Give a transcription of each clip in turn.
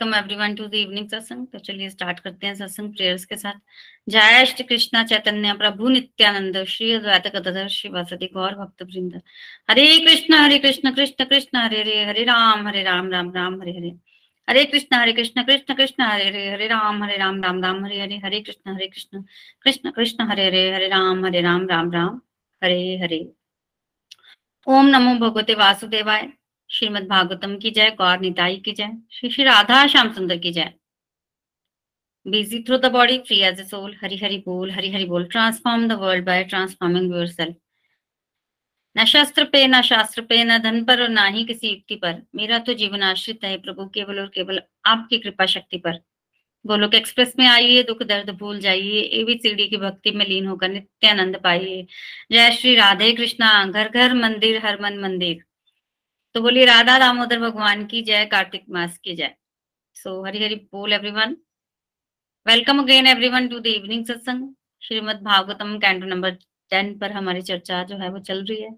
Welcome everyone to the evening satsang तो चलिए start करते हैं सत्संग प्रेयर्स के साथ। जय श्री कृष्णा चैतन्य प्रभु नित्यानंद, श्री अद्वैत गदाधर, श्री वासुदेव गौर भक्त वृंद हरे कृष्ण हरे कृष्ण कृष्ण कृष्ण, हरे हरे हरे राम हरे राम राम राम, हरे हरे। हरे कृष्ण हरे कृष्ण कृष्ण कृष्ण, हरे हरे हरे राम हरे राम राम राम, हरे हरे। हरे कृष्ण हरे कृष्ण कृष्ण कृष्ण, हरे हरे हरे राम हरे राम राम राम, हरे हरे। ओम नमो भगवते वासुदेवाय। श्रीमद भागवतम की जय, गौर निताई की जय, श्री श्री राधा श्याम सुंदर की जय। Busy through the body free as a soul Hari Hari बोल, हरि हरि बोल transform the world by transforming yourself न शस्त्र पे, न शास्त्र पे, न धन पर और ना ही किसी युक्ति पर। मेरा तो जीवन आश्रित है प्रभु, केवल और केवल आपकी कृपा शक्ति पर। गोलोक एक्सप्रेस में आइए, दुख दर्द भूल जाइए एबीसीडी की भक्ति में लीन होकर नित्यानंद पाइए। जय श्री राधे कृष्णा, घर घर मंदिर, हर मन मंदिर। तो बोलिए, राधा दामोदर भगवान की जय, कार्तिक मास की जय। सो हरी हरी बोल everyone welcome again everyone to the evening satsang Srimad Bhagavatam canto number ten पर हमारी चर्चा जो है, वो चल रही है।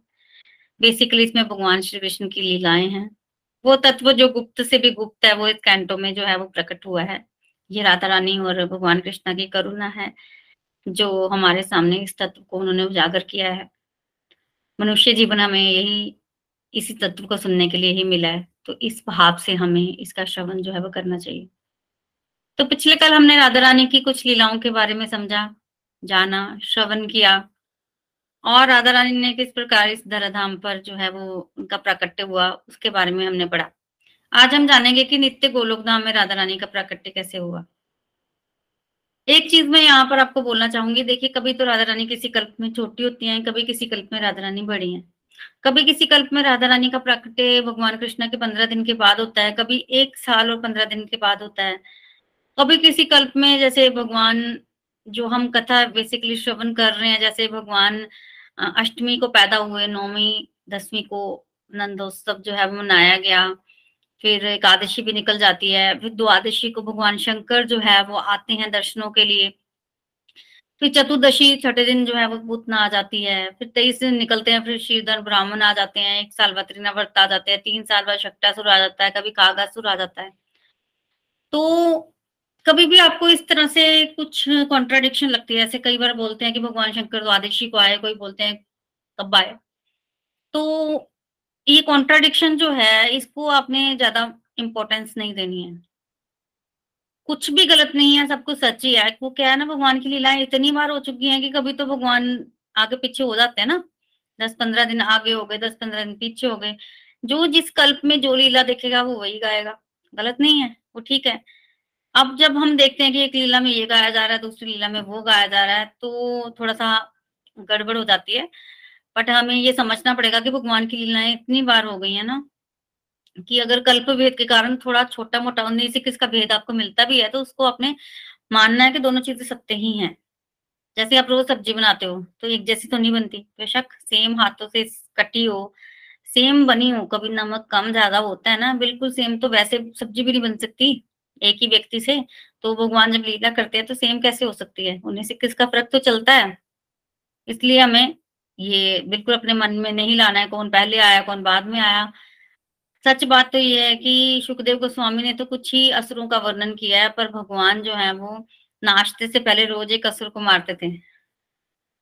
बेसिकली इसमें भगवान श्री कृष्ण की लीलाएँ हैं। वो तत्व जो गुप्त से भी गुप्त है, वो इस कैंटो में जो है, वो प्रकट हुआ है। ये राधा रानी और भगवान कृष्णा की करुणा है, जो हमारे सामने इस तत्व को उन्होंने उजागर किया है। मनुष्य जीवन हमें यही इसी तत्व को सुनने के लिए ही मिला है। तो इस भाव से हमें इसका श्रवण जो है वो करना चाहिए। तो पिछले कल हमने राधा रानी की कुछ लीलाओं के बारे में समझा, जाना, श्रवण किया और राधा रानी ने किस प्रकार इस धराधाम पर जो है वो उनका प्राकट्य हुआ, उसके बारे में हमने पढ़ा। आज हम जानेंगे कि नित्य गोलोकधाम में राधा रानी का प्राकट्य कैसे हुआ। एक चीज़ मैं यहाँ पर आपको बोलना चाहूँगी, देखिए कभी तो राधा रानी किसी कल्प में छोटी होती हैं, कभी किसी कल्प में राधा रानी बड़ी हैं। कभी किसी कल्प में राधा रानी का प्राकट्य भगवान कृष्णा के पंद्रह दिन के बाद होता है, कभी एक साल और पंद्रह दिन के बाद होता है। कभी किसी कल्प में जैसे भगवान जो हम कथा बेसिकली श्रवण कर रहे हैं, जैसे भगवान अष्टमी को पैदा हुए, नौवीं, दसवीं को नंदोत्सव जो है वो मनाया गया। फिर एकादशी भी निकल जाती है, फिर द्वादशी को भगवान शंकर जो है वो आते हैं दर्शनों के लिए। फिर चतुर्दशी, छठे दिन जो है वो पूतना आ जाती है, फिर तेईस दिन निकलते हैं, फिर श्रीधर ब्राह्मण आ जाते हैं, एक साल बाद व्रत आ जाते हैं, तीन साल बाद शक्टासुर आ जाता है, कभी कागासुर आ जाता है। तो कभी भी आपको इस तरह से कुछ कॉन्ट्राडिक्शन लगती है, ऐसे कई बार बोलते हैं कि भगवान शंकर द्वादशी को आए, कोई बोलते हैं, कब आए? तो ये कॉन्ट्राडिक्शन जो है, इसको आपने ज़्यादा इम्पोर्टेंस नहीं देनी है। कुछ भी गलत नहीं है, सब कुछ सच ही है। वो क्या है ना, भगवान की लीलाएँ इतनी बार हो चुकी हैं कि कभी तो भगवान आगे पीछे हो जाते हैं ना। दस पंद्रह दिन आगे हो गए दस पंद्रह दिन पीछे हो गए। जो जिस कल्प में जो लीला देखेगा, वो वही गाएगा। गलत नहीं है, वो ठीक है। अब जब हम देखते हैं कि एक लीला में ये गाया जा रहा है, दूसरी लीला में वो गाया जा रहा है तो थोड़ा सा गड़बड़ हो जाती है। बट हमें ये समझना पड़ेगा कि भगवान की लीलाएँ इतनी बार हो गई है ना कि अगर कल्प भेद के कारण थोड़ा छोटा मोटा उन्नीस इक्कीस का भेद आपको मिलता भी है तो उसको आपने मानना है कि दोनों चीज़ें सत्य ही हैं। जैसे आप रोज सब्ज़ी बनाते हो तो एक जैसी तो नहीं बनती। बेशक सेम हाथों से कटी हो, सेम बनी हो, कभी नमक कम ज़्यादा होता है ना, बिल्कुल सेम तो वैसे सब्ज़ी भी नहीं बन सकती, एक ही व्यक्ति से तो भगवान जब लीला करते हैं तो सेम कैसे हो सकती है? उन्नीस से किसका फ़र्क तो चलता है। इसलिए हमें ये बिल्कुल अपने मन में नहीं लाना है, कौन पहले आया, कौन बाद में आया। सच बात तो ये है कि सुखदेव गोस्वामी ने तो कुछ ही असुरों का वर्णन किया है, पर भगवान जो है वो नाश्ते से पहले रोज एक असुर को मारते थे।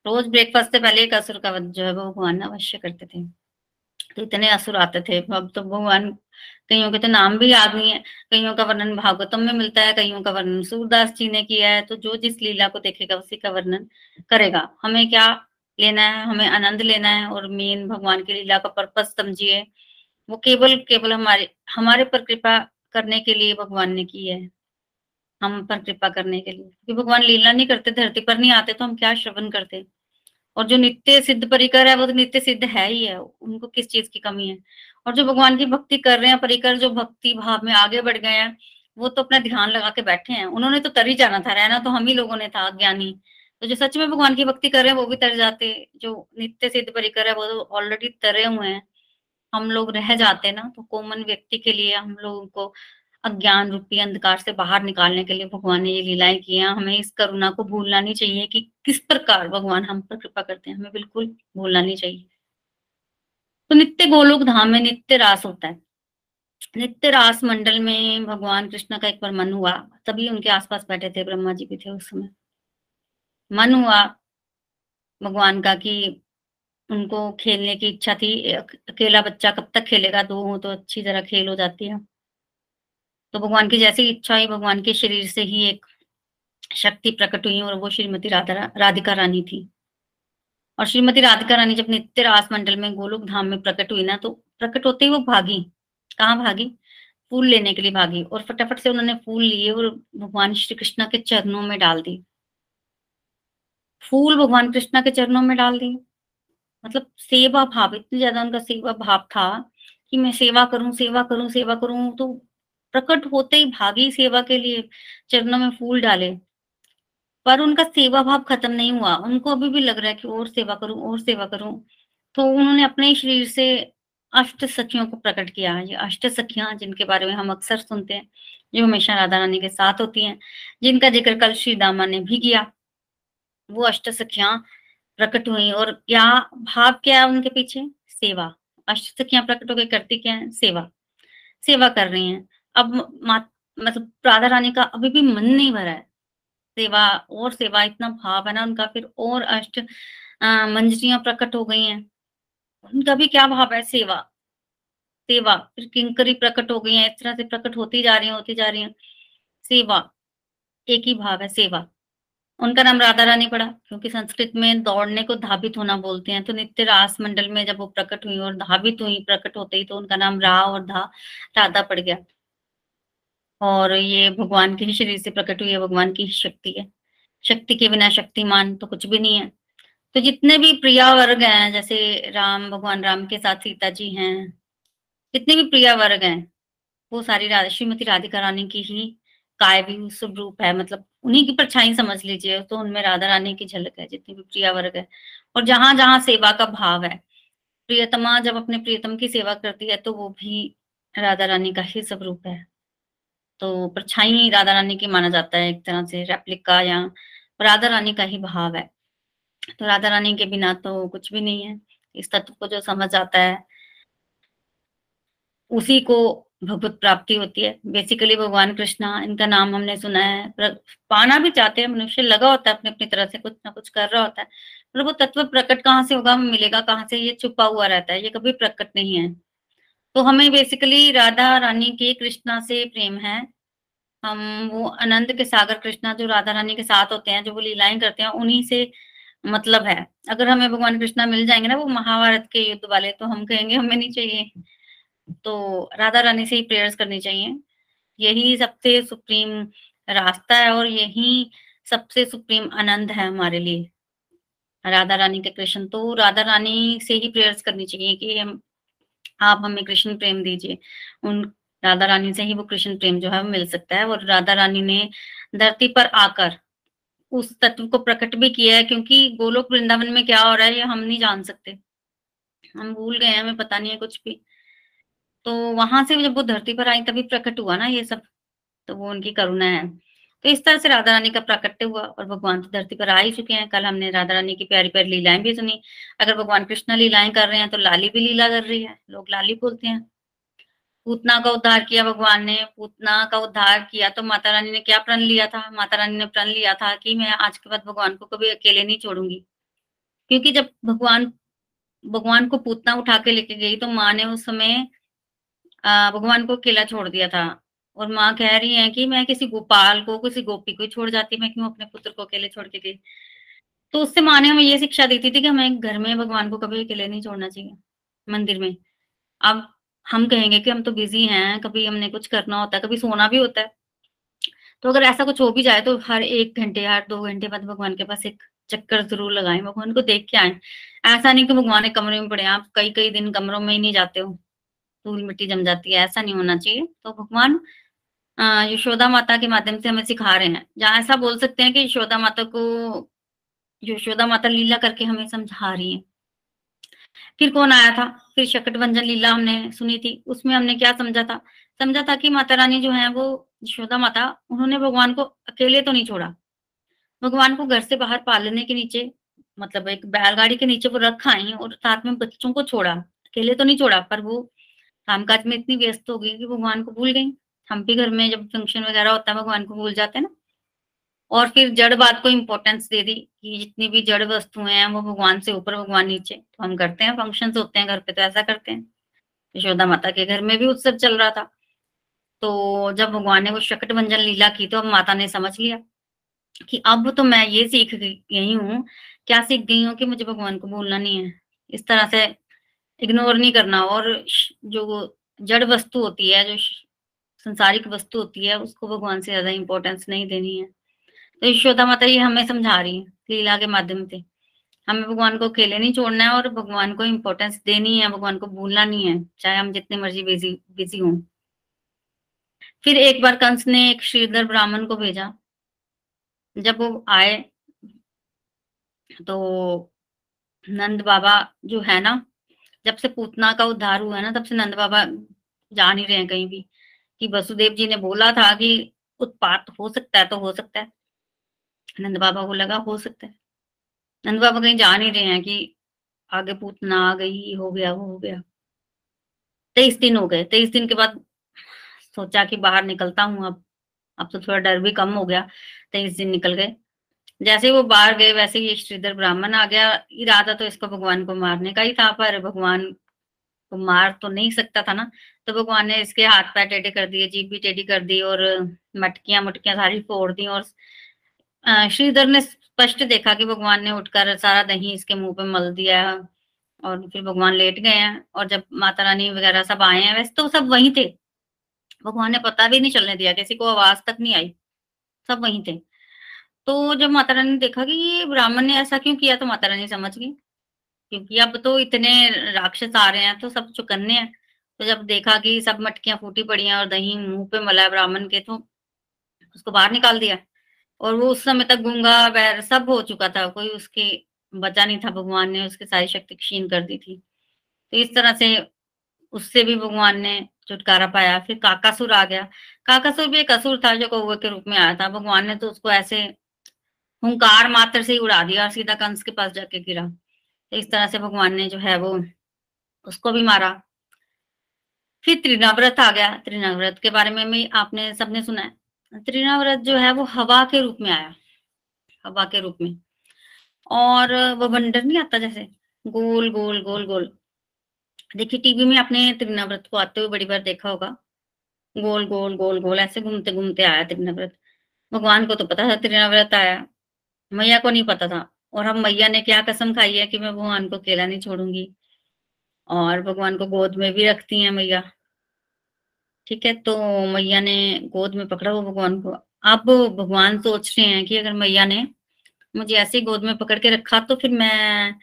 रोज ब्रेकफास्ट से पहले एक असुर का जो है वो भगवान अवश्य करते थे। तो इतने असुर आते थे। अब तो भगवान कईयों के तो नाम भी याद नहीं है। कईयों का वर्णन भागवतम में मिलता है, कईयों का वर्णन सूरदास जी ने किया है। तो जो जिस लीला को देखेगा, उसी का वर्णन करेगा। हमें क्या लेना है? हमें आनंद लेना है और मेन भगवान की लीला का पर्पज समझिए। वो केवल केवल हमारे हमारे पर कृपा करने के लिए भगवान ने की है। हम पर कृपा करने के लिए। क्योंकि भगवान लीला नहीं करते, धरती पर नहीं आते तो हम क्या श्रवण करते? और जो नित्य सिद्ध परिकर है, वो तो नित्य सिद्ध है ही है। उनको किस चीज़ की कमी है? और जो भगवान की भक्ति कर रहे हैं, परिकर जो भक्ति भाव में आगे बढ़ गए हैं, वो तो अपना ध्यान लगा के बैठे हैं। उन्होंने तो तर ही जाना था, रहना तो हम ही लोगों ने था, ज्ञानी। तो जो सच में भगवान की भक्ति कर रहे हैं, वो भी तर जाते। जो नित्य सिद्ध परिकर है, वो तो ऑलरेडी तरे हुए हैं। हम लोग रह जाते ना तो कॉमन व्यक्ति के लिए हम लोगों को अज्ञान रूपी अंधकार से बाहर निकालने के लिए भगवान ने ये लीलाएँ की हैं। हमें इस करुणा को भूलना नहीं चाहिए कि किस प्रकार भगवान हम पर कृपा करते हैं। हमें बिल्कुल भूलना नहीं चाहिए। तो नित्य गोलोक धाम में नित्य रास होता है। नित्य रास मंडल में भगवान कृष्ण का एक बार मन हुआ। तभी उनके आसपास बैठे थे, ब्रह्मा जी भी थे उस समय। मन हुआ भगवान का कि उनको खेलने की इच्छा थी। अकेला बच्चा कब तक खेलेगा? दो हो तो अच्छी तरह खेल हो जाती है। तो भगवान की जैसी इच्छा हुई, भगवान के शरीर से ही एक शक्ति प्रकट हुई और वो श्रीमती राधा राधिका रानी थी। और श्रीमती राधिका रानी जब नित्य रास मंडल में गोलोक धाम में प्रकट हुई ना तो प्रकट होते ही वो भागी। कहाँ भागी? फूल लेने के लिए भागी और फटाफट से उन्होंने फूल लिए और भगवान श्री कृष्णा के चरणों में डाल दी फूल भगवान कृष्णा के चरणों में डाल दी मतलब सेवा भाव, इतनी ज़्यादा उनका सेवा भाव था कि मैं सेवा करूँ सेवा करूँ सेवा करूँ तो प्रकट होते ही भागी सेवा के लिए चरणों में फूल डाले। पर उनका सेवा भाव खत्म नहीं हुआ। उनको अभी भी लग रहा है कि और सेवा करूँ, और सेवा करूँ। तो उन्होंने अपने शरीर से अष्ट सखियों को प्रकट किया। ये अष्ट सखियाँ जिनके बारे में हम अक्सर सुनते हैं, जो हमेशा राधा रानी के साथ होती हैं, जिनका ज़िक्र कल श्री दामा ने भी किया। वो अष्ट सखियाँ प्रकट हुई और क्या भाव क्या है उनके पीछे? सेवा। अष्ट सखियाँ प्रकट होकर करती क्या है? सेवा। सेवा कर रही हैं। अब मतलब राधा रानी का अभी भी मन नहीं भरा है। सेवा, और सेवा, इतना भाव है ना उनका, फिर और अष्ट मंजरियाँ प्रकट हो गई हैं। उनका भी क्या भाव है? सेवा। सेवा, फिर किंकरी प्रकट हो गई है। इस तरह से प्रकट होती जा रही है, होती जा रही है। सेवा। एक ही भाव है, सेवा। उनका नाम राधा रानी पड़ा, क्योंकि संस्कृत में दौड़ने को धावित होना बोलते हैं तो नित्य रास मंडल में जब वो प्रकट हुई और धावित हुई, प्रकट होते ही तो उनका नाम रा और धा, राधा पड़ गया। और ये भगवान के ही शरीर से प्रकट हुई है, भगवान की शक्ति है। शक्ति के बिना शक्तिमान तो कुछ भी नहीं है। तो जितने भी प्रिया वर्ग हैं, जैसे राम, भगवान राम के साथ सीता जी हैं, जितने भी प्रिया वर्ग हैं, वो सारी श्रीमती राधिका रानी की ही भी स्वरूप है मतलब उन्हीं की परछाई समझ लीजिए तो उनमें राधा रानी की झलक है, जितनी भी प्रिया वर्ग है। और जहाँ जहाँ सेवा का भाव है, प्रियतमा जब अपने प्रियतम की सेवा करती है तो वो भी राधा रानी का ही स्वरूप है। तो परछाई राधा रानी की माना जाता है, एक तरह से रेप्लिका या राधा रानी का ही भाव है। तो राधा रानी के बिना तो कुछ भी नहीं है। इस तत्व को जो समझ आता है, उसी को भगवत प्राप्ति होती है। बेसिकली भगवान कृष्णा, इनका नाम हमने सुना है। पाना भी चाहते हैं मनुष्य, लगा होता है अपने अपनी तरह से, कुछ ना कुछ कर रहा होता है। पर वो तत्व प्रकट कहाँ से होगा, मिलेगा कहाँ से? ये छुपा हुआ रहता है, ये कभी प्रकट नहीं है। तो हमें बेसिकली राधा रानी के कृष्णा से प्रेम है। हम वो आनंद के सागर कृष्णा, जो राधा रानी के साथ होते हैं, जो वो लीलाएँ करते हैं, उन्हीं से मतलब है। अगर हमें भगवान कृष्णा मिल जाएँगे ना, वो महाभारत के युद्ध वाले तो हम कहेंगे, हमें नहीं चाहिए। तो राधा रानी से ही प्रेयर्स करनी चाहिए। यही सबसे सुप्रीम रास्ता है और यही सबसे सुप्रीम आनंद है हमारे लिए। राधा रानी के कृष्ण तो राधा रानी से ही प्रेयर्स करनी चाहिए कि हम, आप हमें कृष्ण प्रेम दीजिए। उन राधा रानी से ही वो कृष्ण प्रेम जो है मिल सकता है और राधा रानी ने धरती पर आकर उस तत्व को प्रकट भी किया है क्योंकि गोलोक वृंदावन में क्या हो रहा है, ये हम नहीं जान सकते। हम भूल गए हैं, हमें पता नहीं है कुछ भी। तो वहाँ से जब वो धरती पर आई तभी प्रकट हुआ ना ये सब तो वो उनकी करुणा है। तो इस तरह से राधा रानी का प्राकट्य हुआ और भगवान तो धरती पर आ ही चुके हैं। कल हमने राधा रानी की प्यारी प्यारी लीलाएँ भी सुनी। अगर भगवान कृष्ण लीलाएँ कर रहे हैं तो लाली भी लीला कर रही है। लोग लाली बोलते हैं। पूतना का उद्धार किया भगवान ने। पूतना का उद्धार किया तो माता रानी ने क्या प्रण लिया था? माता रानी ने प्रण लिया था कि मैं आज के बाद भगवान को कभी अकेले नहीं छोड़ूँगी। क्योंकि जब भगवान भगवान को पूतना उठा के लेके गई तो माँ ने उस समय भगवान को अकेला छोड़ दिया था। और माँ कह रही है कि मैं किसी गोपाल को, किसी गोपी को छोड़ जाती, मैं क्यों अपने पुत्र को अकेले छोड़ के गई? तो उससे माँ ने हमें ये शिक्षा दी थी कि हमें घर में भगवान को कभी अकेले नहीं छोड़ना चाहिए, मंदिर में। अब हम कहेंगे कि हम तो बिज़ी हैं, कभी हमने कुछ करना होता है, कभी सोना भी होता है। तो अगर ऐसा कुछ हो भी जाए तो हर एक घंटे हर दो घंटे बाद भगवान के पास एक चक्कर ज़रूर लगाएँ, भगवान को देख के आए। ऐसा नहीं कि भगवान एक कमरे में पड़े आप कई कई दिन कमरों में ही नहीं जाते हो। धूल मिट्टी जम जाती है, ऐसा नहीं होना चाहिए। तो भगवान यशोदा माता के माध्यम से हमें सिखा रहे हैं। जहाँ ऐसा बोल सकते हैं कि यशोदा माता को, यशोदा माता लीला करके हमें समझा रही है। फिर कौन आया था? फिर शकट भंजन लीला हमने सुनी थी। उसमें हमने क्या समझा था? समझा था कि माता रानी जो है, वो यशोदा माता, उन्होंने भगवान को अकेले तो नहीं छोड़ा। भगवान को घर से बाहर पालने के नीचे मतलब एक बैलगाड़ी के नीचे वो रखा आई और साथ में बच्चों को छोड़ा। अकेले तो नहीं छोड़ा, पर वो कामकाज में इतनी व्यस्त हो गई कि भगवान को भूल गई। हम भी घर में जब फ़ंक्शन वगैरह होता है, भगवान को भूल जाते हैं ना। और फिर जड़ बात को इम्पोर्टेंस दे दी कि जितनी भी जड़ वस्तुएँ हैं, वो भगवान से ऊपर, भगवान नीचे। तो हम करते हैं फ़ंक्शन होते हैं, घर पे तो ऐसा करते हैं। यशोदा माता के घर में भी उत्सव चल रहा था। तो जब भगवान ने वो शकट भंजन लीला की तो अब माता ने समझ लिया कि अब तो मैं ये सीख गई हूँ। क्या सीख गई हूँ कि मुझे भगवान को भूलना नहीं है। इस तरह से इग्नोर नहीं करना और जो जड़ वस्तु होती है, जो संसारिक वस्तु होती है, उसको भगवान से ज़्यादा इंपॉर्टेंस नहीं देनी है। तो यशोदा माता ये हमें समझा रही है लीला के माध्यम से। हमें भगवान को अकेले नहीं छोड़ना है और भगवान को इम्पोर्टेंस देनी है, भगवान को भूलना नहीं है, चाहे हम जितने मर्ज़ी बिज़ी बिज़ी हों। फिर एक बार कंस ने एक श्रीधर ब्राह्मण को भेजा। जब वो आए तो नंद बाबा जो है ना जब से पूतना का उद्धार हुआ है ना, तब से नंद बाबा जा नहीं रहे कहीं भी। कि वसुदेव जी ने बोला था कि उत्पात हो सकता है तो हो सकता है। नंद बाबा को लगा हो सकता है। नंद बाबा कहीं जा नहीं रहे हैं कि आगे पूतना आ गई, हो गया वो हो गया। तेईस दिन हो गए। तेईस दिन के बाद सोचा कि बाहर निकलता हूँ अब। अब तो थोड़ा डर भी कम हो गया। तेईस दिन निकल गए। जैसे वो बाहर गए, वैसे ही श्रीधर ब्राह्मण आ गया। इरादा तो इसको भगवान को मारने का ही था, पर भगवान को मार तो नहीं सकता था ना। तो भगवान ने इसके हाथ पैर टेढ़े कर दिए जीप भी टेढ़ी कर दी और मटकियाँ मुटकियाँ सारी फोड़ दी और श्रीधर ने स्पष्ट देखा कि भगवान ने उठकर सारा दही इसके मुँह पे मल दिया है और फिर भगवान लेट गए हैं और जब माता रानी वगैरह सब आए हैं, वैसे तो सब वहीं थे। भगवान ने पता भी नहीं चलने दिया, किसी को आवाज़ तक नहीं आई। सब वहीं थे। तो जब माता रानी ने देखा कि ये ब्राह्मण ने ऐसा क्यों किया तो माता रानी समझ गई। क्योंकि अब तो इतने राक्षस आ रहे हैं तो सब चुकन्ने हैं। तो जब देखा कि सब मटकियाँ फूटी पड़ी हैं और दही मुँह पे मला है ब्राह्मण के तो उसको बाहर निकाल दिया। और वो उस समय तक गुंगा, बैर सब हो चुका था, कोई उसके बचा नहीं था, भगवान ने उसकी सारी शक्ति क्षीण कर दी थी। तो इस तरह से उससे भी भगवान ने छुटकारा पाया। फिर काकासुर आ गया। काकासुर भी एक असुर था, जो कौवे के रूप में आया था। भगवान ने तो उसको ऐसे हुंकार मात्र से ही उड़ा दिया और सीधा कंस के पास जाके गिरा। तो इस तरह से भगवान ने जो है वो उसको भी मारा। फिर त्रिनाव्रत आ गया। त्रिनाव्रत के बारे में भी आपने सबने सुना है। त्रिनाव्रत जो है वो हवा के रूप में आया। हवा के रूप में। और वो बंडर नहीं आता जैसे? गोल गोल गोल गोल। देखिए, टीवी में आपने त्रिनाव्रत को आते हुए बड़ी बार देखा होगा। गोल गोल गोल गोल। ऐसे घूमते घूमते आया त्रिनाव्रत। भगवान को तो पता था त्रिनाव्रत आया। मैया को नहीं पता था। और हम मैया ने क्या कसम खाई है कि मैं भगवान को अकेला नहीं छोड़ूँगी। और भगवान को गोद में भी रखती हैं मैया। ठीक है तो मैया ने गोद में पकड़ा वो भगवान को। अब भगवान सोच रहे हैं कि अगर मैया ने मुझे ऐसे गोद में पकड़ के रखा तो फिर मैं,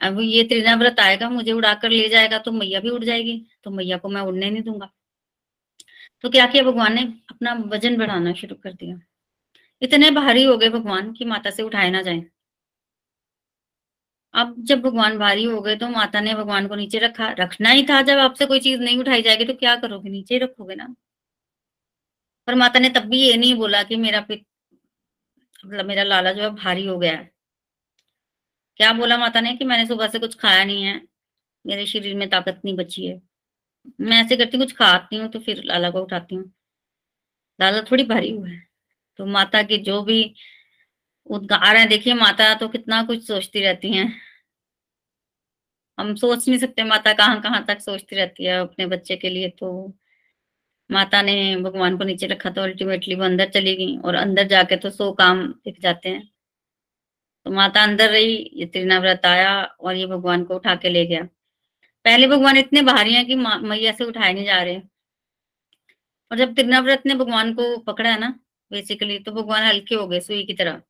अब ये त्रिनाव्रत आएगा, मुझे उड़ाकर ले जाएगा तो मैया भी उड़ जाएगी तो मैया को मैं उड़ने नहीं दूँगा। तो क्या किया भगवान ने? अपना वज़न बढ़ाना शुरू कर दिया। इतने भारी हो गए भगवान की माता से उठाए ना जाए। अब जब भगवान भारी हो गए तो माता ने भगवान को नीचे रखा। रखना ही था। जब आपसे कोई चीज़ नहीं उठाई जाएगी तो क्या करोगे? नीचे ही रखोगे ना। पर माता ने तब भी ये नहीं बोला कि मेरा मतलब मेरा लाला जो है भारी हो गया है। क्या बोला माता ने कि मैंने सुबह से कुछ खाया नहीं है। मेरे शरीर में ताकत नहीं बची है। मैं ऐसे करती हूँ, कुछ खाती हूँ तो फिर लाला को उठाती हूँ। लाला थोड़ी भारी हुआ है। तो माता की जो भी उद्गार है, देखिए, माता तो कितना कुछ सोचती रहती हैं। हम सोच नहीं सकते माता कहाँ कहाँ तक सोचती रहती है अपने बच्चे के लिए तो। माता ने भगवान को नीचे रखा तो अल्टीमेटली वो अंदर चली गई और अंदर जाके तो सो काम दिख जाते हैं। तो माता अंदर रही, ये त्रिनाव्रत आया और ये भगवान को उठा के ले गया। पहले भगवान इतने भारी हैं कि मैया से उठाए नहीं जा रहे। और जब त्रिनाव्रत ने भगवान को पकड़ा है ना बेसिकली तो भगवान हल्के हो गए सुई की तरह।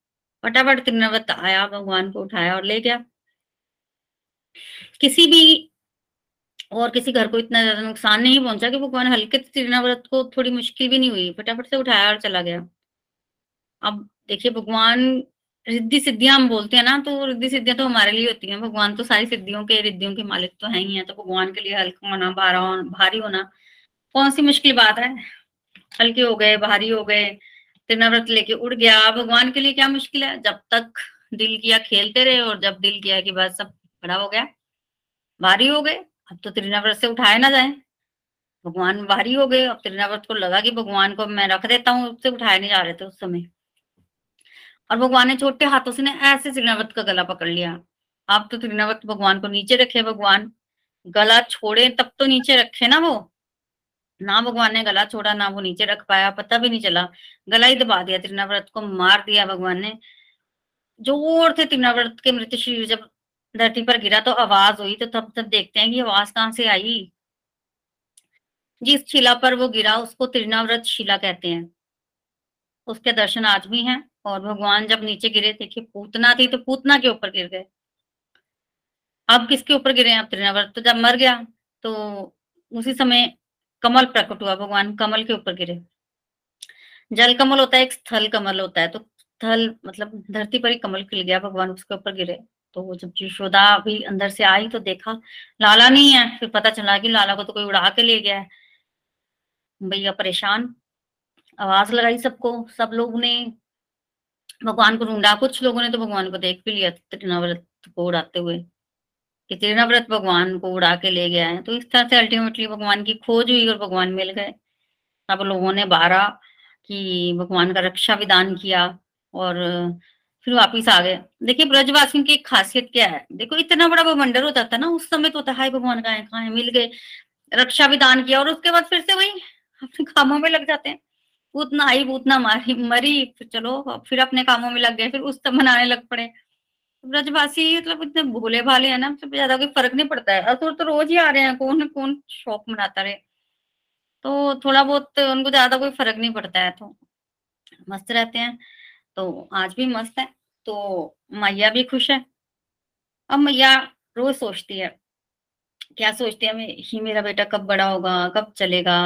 फटाफट त्रिनाव्रत आया भगवान को उठाया और ले गया। किसी भी और किसी घर को इतना ज़्यादा नुकसान नहीं पहुँचा कि भगवान हल्के त्रिनाव्रत को थोड़ी मुश्किल भी नहीं हुई। फटाफट से उठाया और चला गया। अब देखिए, भगवान रिद्धि सिद्धियाँ हम बोलते हैं ना तो रिद्धि सिद्धियाँ तो हमारे लिए होती हैं। भगवान तो सारी सिद्धियों के, रिद्धियों के मालिक तो है ही है। तो भगवान के लिए हल्का होना, भारा भारी होना, कौन सी मुश्किल बात है? हल्के हो गए, भारी हो गए त्रिनाव्रत लेके उड़ गया। भगवान के लिए क्या मुश्किल है? जब तक दिल किया खेलते रहे और जब दिल किया कि बस सब खड़ा हो गया। भारी हो गए। अब तो त्रिनाव्रत से उठाए ना जाए। भगवान भारी हो गए। अब त्रिनाव्रत को लगा कि भगवान को मैं रख देता हूँ, उससे उठाए नहीं जा रहे थे उस समय। और भगवान ने छोटे हाथों से ने ऐसे त्रिनाव्रत का गला पकड़ लिया। आप तो त्रिनाव्रत भगवान को नीचे रखे भगवान। गला छोड़े तब तो नीचे रखे ना वो। ना भगवान ने गला छोड़ा, ना वो नीचे रख पाया, पता भी नहीं चला। गला ही दबा दिया त्रिनाव्रत को, मार दिया भगवान ने। ज़ोर थे त्रिनाव्रत के मृत शरीर जब धरती पर गिरा तो आवाज़ हुई तो तब तब देखते हैं कि आवाज़ कहाँ से आई। जिस शिला पर वो गिरा, उसको त्रिनाव्रत शिला कहते हैं। उसके दर्शन आज भी हैं, और भगवान जब नीचे गिरे, देखिए पूतना थी तो पूतना के ऊपर गिर गए। अब किसके ऊपर गिरे हैं? अब त्रिनाव्रत तो जब मर गया तो उसी समय कमल प्रकट हुआ, भगवान कमल के ऊपर गिरे। जल कमल होता है, एक स्थल कमल होता है तो स्थल मतलब धरती पर ही कमल खिल गया, भगवान उसके ऊपर गिरे। तो जब यशोदा भी अंदर से आई तो देखा, लाला नहीं है, फिर पता चला कि लाला को तो कोई उड़ा के ले गया है। भैया परेशान, आवाज़ लगाई सबको, सब लोग ने, भगवान को ढूंढा, कुछ लोगों ने तो भगवान को देख भी लिया त्रिनाव्रत को उड़ाते हुए। कि त्रिनाव्रत भगवान को उड़ा के ले गया है। तो इस तरह से अल्टीमेटली भगवान की खोज हुई और भगवान मिल गए। सब लोगों ने बारा कि भगवान का रक्षा विधान किया और फिर वापिस आ गए। देखिए, ब्रजवासियों की खासियत क्या है? देखो, इतना बड़ा वो मंडर होता था ना, उस समय तो होता है भगवान का है, कहा है, मिल गए, रक्षा विधान किया और उसके बाद फिर से वही अपने कामों में लग जाते हैं। उतना आई उतना मारी, मरी, फिर चलो फिर अपने कामों में लग गए, फिर उस मनाने लग पड़े। ब्रजवासी मतलब इतने भोले भाले हैं ना, सबसे ज़्यादा कोई फ़र्क नहीं पड़ता है। असुर तो रोज ही आ रहे हैं, कौन कौन शौक मनाता रहे। तो थोड़ा बहुत उनको ज़्यादा कोई फ़र्क नहीं पड़ता है तो मस्त रहते हैं। तो आज भी मस्त है तो मैया भी खुश है। अब मैया रोज सोचती है, क्या सोचती है ही मेरा बेटा कब बड़ा होगा, कब चलेगा,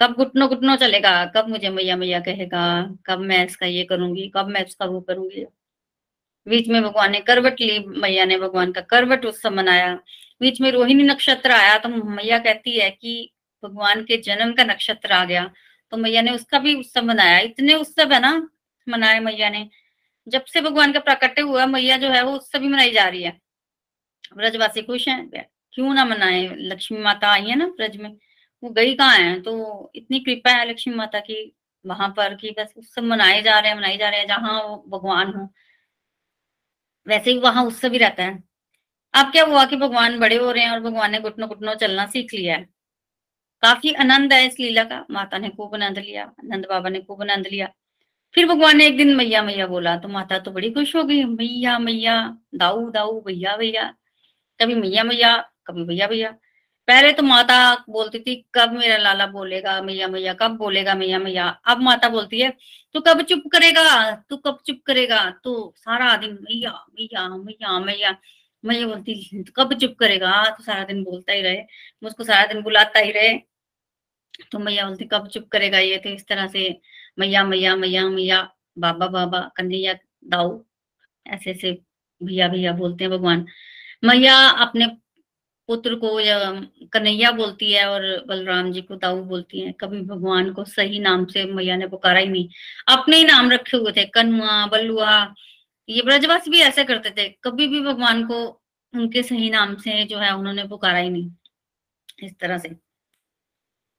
कब घुटनों घुटनों चलेगा, कब मुझे मैया मैया कहेगा, कब मैं इसका ये करूँगी, कब मैं इसका वो करूँगी। बीच में भगवान ने करवट ली, मैया ने भगवान का करवट उत्सव मनाया। बीच में रोहिणी नक्षत्र आया तो मैया कहती है कि भगवान के जन्म का नक्षत्र आ गया। तो मैया ने उसका भी उत्सव मनाया। इतने उत्सव है ना, मनाए मैया ने। जब से भगवान का प्राकट्य हुआ, मैया जो है वो उत्सव भी मनाई जा रही है। ब्रजवासी खुश हैं क्यों ना मनाए? लक्ष्मी माता आई है ना ब्रज में। वो गई कहाँ है? तो इतनी कृपा है लक्ष्मी माता की, वहाँ पर कि बस उत्सव मनाए जा रहे हैं, मनाए जा रहे हैं, जहाँ भगवान हो। वैसे ही वहाँ उससे भी रहता है। अब क्या हुआ कि भगवान बड़े हो रहे हैं और भगवान ने घुटनों घुटनों चलना सीख लिया है। काफ़ी आनंद है इस लीला का। माता ने खूब आनंद लिया, नंद बाबा ने खूब आनंद लिया। फिर भगवान ने एक दिन मैया मैया बोला तो माता तो बड़ी खुश हो गई। मैया मैया, दाऊ दाऊ, भैया भैया। कभी मैया मैया, कभी भैया भैया। पहले तो माता बोलती थी, कब मेरा लाला बोलेगा? मैया मैया, कब बोलेगा? मैया मैया। अब माता बोलती है, तू कब चुप करेगा? तू कब चुप करेगा? तो सारा दिन मैया मैया मैया मैया। मैया बोलती कब चुप करेगा? तो सारा दिन बोलता ही रहे, मुझको सारा दिन बुलाता ही रहे। तो मैया बोलती, कब चुप करेगा ये? तो इस तरह से, मैया मैया मैया मैया, बाबा बाबा, कन्हैया, दाऊ। ऐसे ऐसे भैया भैया बोलते हैं भगवान। मैया अपने पुत्र को या कन्हैया बोलती है और बलराम जी को दाऊ बोलती है। कभी भगवान को सही नाम से मैया ने पुकारा ही नहीं। अपने ही नाम रखे हुए थे कनुआ बल्लुआ ये ब्रजवासी भी ऐसे करते थे। कभी भी भगवान को उनके सही नाम से जो है उन्होंने पुकारा ही नहीं, इस तरह से।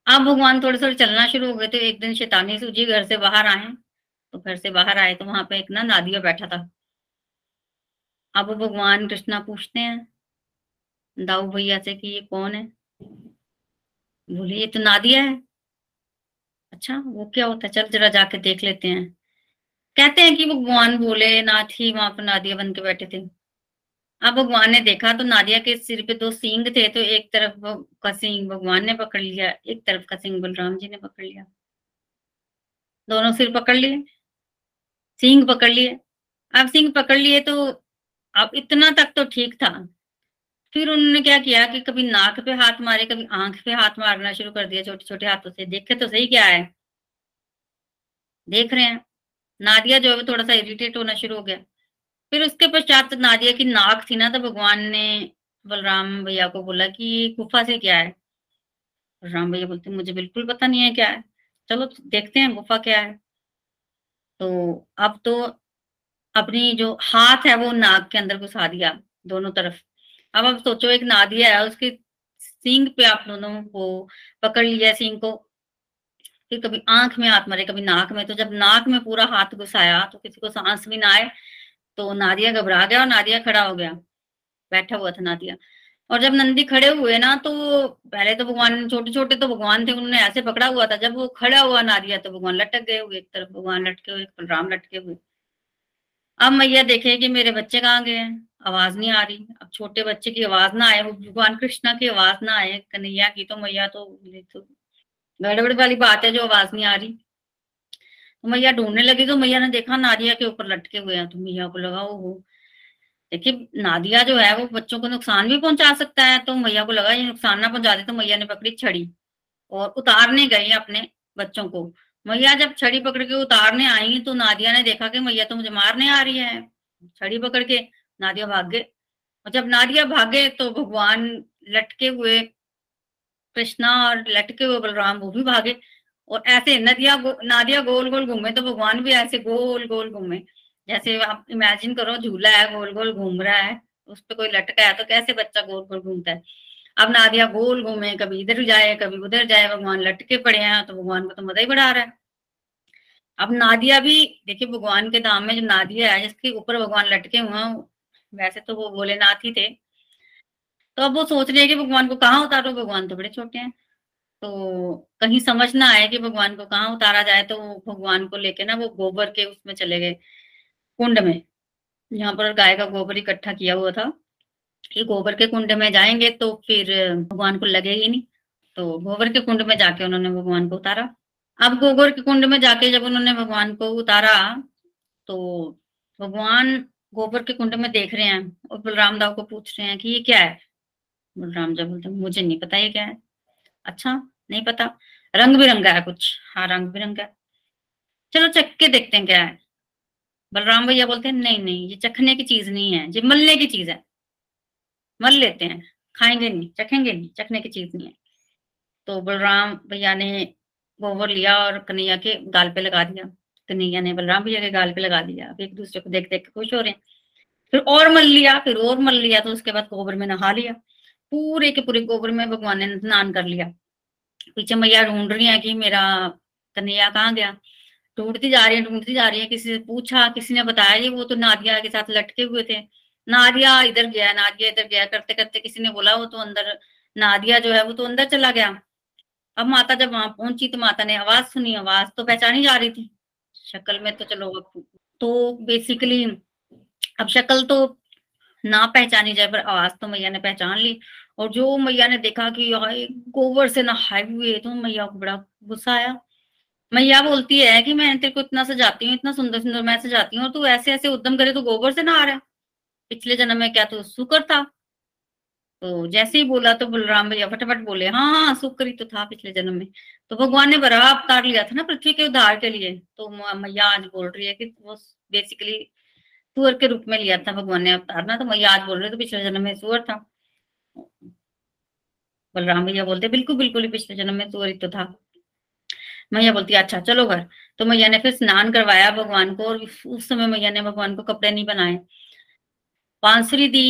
अब भगवान थोड़े थोड़े चलना शुरू हो गए थे। एक दिन शैतानी सूजी घर से बाहर आए तो घर से बाहर आए तो वहाँ पे एक ना नादिया बैठा था। अब भगवान कृष्णा पूछते हैं दाऊ भैया से कि ये कौन है? बोले, ये तो नादिया है। अच्छा वो क्या होता है? चल जरा जाके देख लेते हैं। कहते हैं कि भगवान बोले नाथ ही वहाँ पर नादिया बन के बैठे थे। अब भगवान ने देखा तो नादिया के सिर पे दो सींग थे तो एक तरफ़ का सींग भगवान ने पकड़ लिया, एक तरफ़ का सींग बलराम जी ने पकड़ लिया। दोनों सिर पकड़ लिए, सींग पकड़ लिए। अब सींग पकड़ लिए तो अब इतना तक तो ठीक था। फिर उन्होंने क्या किया कि कभी नाक पे हाथ मारे, कभी आँख पे हाथ मारना शुरू कर दिया छोटे छोटे हाथों से। देखे तो सही क्या है? देख रहे हैं। नादिया जो है थोड़ा सा इरिटेट होना शुरू हो गया। फिर उसके पश्चात नादिया की नाक थी ना तो भगवान ने बलराम भैया को बोला कि गुफा से क्या है? राम भैया बोलते, मुझे बिल्कुल पता नहीं है क्या है। चलो देखते हैं गुफा क्या है। तो अब तो अपनी जो हाथ है वो नाक के अंदर घुसा दिया दोनों तरफ़। अब आप सोचो, एक नादिया है, उसके सींग पे आप दोनों को पकड़ लिया सींग को फिर कभी आँख में हाथ मारे, कभी नाक में। तो जब नाक में पूरा हाथ घुसाया तो किसी को सांस भी ना आए तो नादिया घबरा गया और नादिया खड़ा हो गया, बैठा हुआ था नादिया। और जब नंदी खड़े हुए ना तो पहले तो भगवान छोटे छोटे तो भगवान थे, उन्होंने ऐसे पकड़ा हुआ था, जब वो खड़ा हुआ नादिया तो भगवान लटक गए हुए, एक तरफ़ भगवान लटके हुए, एक राम लटके हुए। अब मैया देखे कि मेरे बच्चे कहाँ गए हैं? आवाज़ नहीं आ रही। अब छोटे बच्चे की आवाज़ ना आए भगवान कृष्णा की आवाज़ ना आए कन्हैया की तो मैया तो, तो गड़बड़ वाली बात है जो आवाज़ नहीं आ रही। तो मैया ढूँढने लगी तो मैया ने देखा नादिया के ऊपर लटके हुए हैं तो मैया को लगा वो देखिए नादिया जो है वो बच्चों को नुकसान भी पहुँचा सकता है तो मैया को लगा ये नुकसान ना पहुँचा दे तो मैया ने पकड़ी छड़ी और उतारने गई अपने बच्चों को। मैया जब छड़ी पकड़ के उतारने आई तो नादिया ने देखा कि मैया तो मुझे मारने आ रही है। छड़ी पकड़ के नादिया भागे और जब नादिया भागे तो भगवान लटके हुए कृष्णा और लटके हुए बलराम वो भी भागे। और ऐसे नदिया गो, नादिया गोल गोल घूमे तो भगवान भी ऐसे गोल गोल घूमे। जैसे आप इमेजिन करो झूला है गोल गोल घूम रहा है उस पर कोई लटका है तो कैसे बच्चा गोल गोल घूमता है? अब नादिया गोल घूमे कभी इधर जाए कभी उधर जाए भगवान लटके पड़े हैं तो भगवान को तो मज़ा ही बढ़ा रहा है। अब नादिया भी देखिए भगवान के धाम में जो नादिया है जिसके ऊपर भगवान लटके हुए हैं वैसे तो वो भोलेनाथ ही थे। तो अब वो सोच रहे हैं कि भगवान को कहाँ उतारो? भगवान तो बड़े छोटे हैं। तो कहीं समझ ना आए कि भगवान को कहाँ उतारा जाए तो भगवान को लेके ना वो गोबर के उसमें चले गए, कुंड में यहाँ पर गाय का गोबर इकट्ठा किया हुआ था। कि गोबर के कुंड में जाएँगे तो फिर भगवान को लगे ही नहीं। तो गोबर के कुंड में जाके उन्होंने भगवान को उतारा। अब गोबर के कुंड में जाके जब उन्होंने भगवान को उतारा तो भगवान गोबर के कुंड में देख रहे हैं और बलराम दाव को पूछ रहे हैं कि ये क्या है? बलराम जब बोलते मुझे नहीं पता ये क्या है। अच्छा नहीं पता। रंग बिरंगा है कुछ। हाँ रंग बिरंगा चलो चख के देखते हैं क्या है। बलराम भैया बोलते हैं, नहीं नहीं, ये चखने की चीज़ नहीं है, ये मलने की चीज़ है। मल लेते हैं। खाएँगे नहीं, चखेंगे नहीं, चखने की चीज़ नहीं है। तो बलराम भैया ने गोबर लिया और कन्हैया के गाल पे लगा दिया। कन्हैया ने बलराम भैया के गाल पे लगा दिया। एक दूसरे को देख देख के खुश हो रहे हैं। फिर और मल लिया, फिर और मल लिया तो उसके बाद गोबर में नहा लिया। पूरे के पूरे गोबर में भगवान ने स्नान कर लिया। पीछे मैया ढूंढ रही है कि मेरा कन्हैया कहाँ गया? ढूंढती जा रही है, ढूंढती जा रही है। किसी से पूछा, किसी ने बताया जी वो तो नादिया के साथ लटके हुए थे। नादिया इधर गया, नादिया इधर गया। करते करते किसी ने बोला, वो तो अंदर, नादिया जो है वो तो अंदर चला गया। अब माता जब वहाँ पहुँची तो माता ने आवाज़ सुनी, आवाज़ तो पहचानी जा रही थी। शक्ल में तो चलो तो बेसिकली अब शक्ल तो ना पहचानी जाए, पर आवाज़ तो मैया ने पहचान ली। और जो मैया ने देखा कि गोबर से नहाए हुए तो मैया को बड़ा गुस्सा आया। मैया बोलती है कि मैं तेरे को इतना सजाती हूँ, इतना सुंदर सुंदर मैं सजाती हूँ, और तू ऐसे ऐसे उद्यम करे तो गोबर से नहा रहा। पिछले जन्म में क्या तो सुकर था? तो जैसे ही बोला तो बलराम भैया फटाफट बोले हाँ हाँ शुक्र ही तो था पिछले जन्म में। तो भगवान ने बड़ा अवतार लिया था ना पृथ्वी के उद्धार के लिए। तो मैया आज बोल रही है कि वो बेसिकली सुअर के रूप में लिया था, भगवान ने अवतार ना। तो मैया आज बोल रहे तो पिछले जन्म में सुअर था। बलराम भैया बोलते, बिल्कुल बिल्कुल ही पिछले जन्म में सुअर ही तो था। मैया बोलती अच्छा चलो घर। तो मैया ने फिर स्नान करवाया भगवान को और उस समय मैया ने भगवान को कपड़े नहीं बनाए। बांसुरी दी,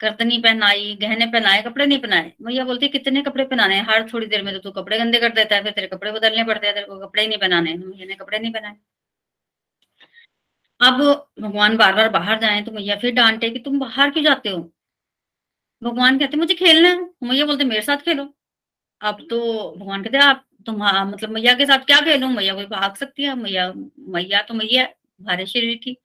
करतनी पहनाई, गहने पहनाए, कपड़े नहीं पहनाए। भैया बोलती, कितने कपड़े पहनाने हर थोड़ी देर में तो तू कपड़े गंदे कर देता है, फिर तेरे कपड़े बदलने पड़ते हैं, तेरे को कपड़े नहीं पहनाने भैया ने कपड़े नहीं पहनाए। अब भगवान बार बार बाहर जाए तो मैया फिर डांटे कि, तुम बाहर क्यों जाते हो? भगवान कहते, मुझे खेलना है। मैया बोलते, मेरे साथ खेलो। अब तो भगवान कहते, आप तुम मतलब मैया के साथ क्या खेलो? मैया कोई भाग सकती है? मैया मैया तो मैया भारी शरीर की।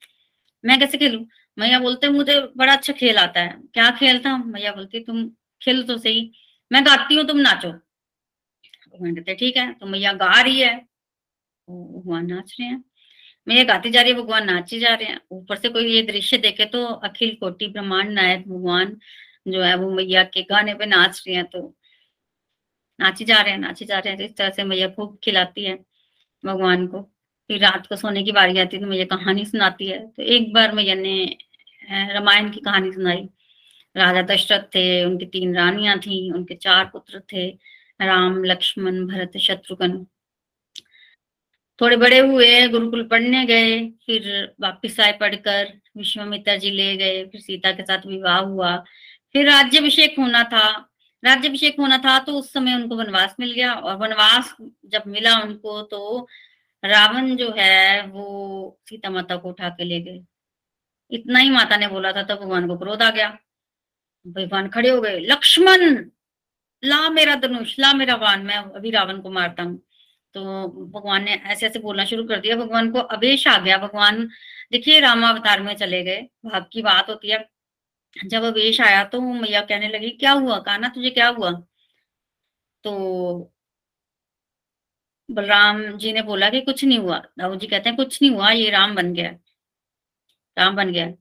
मैं कैसे खेलूं? मैया बोलते, मुझे बड़ा अच्छा खेल आता है। क्या खेल था मैया बोलती, तुम खेल तो सही। मैं गाती हूँ, तुम नाचो। भगवान कहते ठीक है। तो मैया गा रही है। भगवान नाच रहे हैं। मैया गाती जा रही है, भगवान नाचे जा रहे हैं। ऊपर से कोई ये दृश्य देखे तो अखिल कोटि ब्रह्मांड नायक भगवान जो है, वो मैया के गाने पे नाच रहे हैं। तो नाची जा रहे हैं, नाची जा रहे हैं। तो इस तरह से मैया खूब खिलाती है भगवान को। फिर रात को सोने की बारी आती है तो मैया कहानी सुनाती है। तो एक बार मैया ने रामायण की कहानी सुनाई। राजा दशरथ थे, उनकी तीन रानियाँ थी, उनके चार पुत्र थे, राम, लक्ष्मण, भरत, शत्रुघ्न। थोड़े बड़े हुए, गुरुकुल पढ़ने गए, फिर वापिस आए पढ़कर, विश्वामित्र जी ले गए, फिर सीता के साथ विवाह हुआ। फिर राज्यभिषेक होना था। राज्यभिषेक होना था तो उस समय उनको वनवास मिल गया और वनवास जब मिला उनको तो रावण जो है, वो सीता माता को उठा के ले गए। इतना ही माता ने बोला था, तब भगवान को क्रोध आ गया। भगवान खड़े हो गए, लक्ष्मण, ला मेरा धनुष, ला मेरा वान, मैं अभी रावण को मारता हूँ। तो भगवान ने ऐसे ऐसे बोलना शुरू कर दिया। भगवान को अवेश आ गया। भगवान, देखिए, रामावतार में चले गए। भाग की बात होती है, जब अवेश आया तो मैया कहने लगी, क्या हुआ? कहा ना तुझे क्या हुआ? तो बलराम जी ने बोला कि कुछ नहीं हुआ। दाऊ जी कहते हैं, कुछ नहीं हुआ, ये राम बन गया राम बन गया।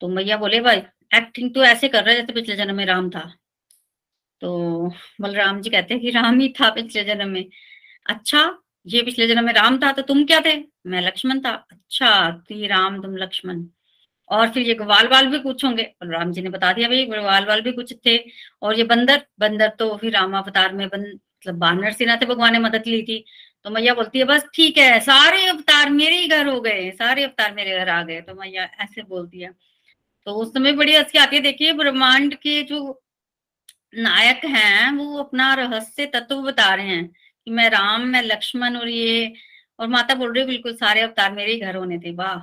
तो मैया बोले, भाई एक्टिंग तो ऐसे कर रहे जैसे पिछले जन्म में राम था। तो बलराम जी कहते हैं कि, राम ही था पिछले जन्म में। अच्छा ये पिछले जन्म में राम था तो तुम क्या थे? मैं लक्ष्मण था। अच्छा तो ये राम, तुम लक्ष्मण। और फिर ये ग्वाल वाल भी कुछ होंगे। बलराम जी ने बता दिया, भाई, ग्वाल वाल भी कुछ थे और ये बंदर बंदर तो फिर राम अवतार में बन मतलब बानर सेना थे, भगवान ने मदद ली थी। तो मैया बोलती है, बस ठीक है, सारे अवतार मेरे ही घर हो गए, सारे अवतार मेरे घर आ गए। तो मैया ऐसे बोलती है। तो उस समय बड़ी हँसी आती है। देखिए, ब्रह्मांड के जो नायक हैं, वो अपना रहस्य तत्व बता रहे हैं कि मैं राम, मैं लक्ष्मण और ये, और माता बोल रही है, बिल्कुल सारे अवतार मेरे ही घर होने थे। वाह!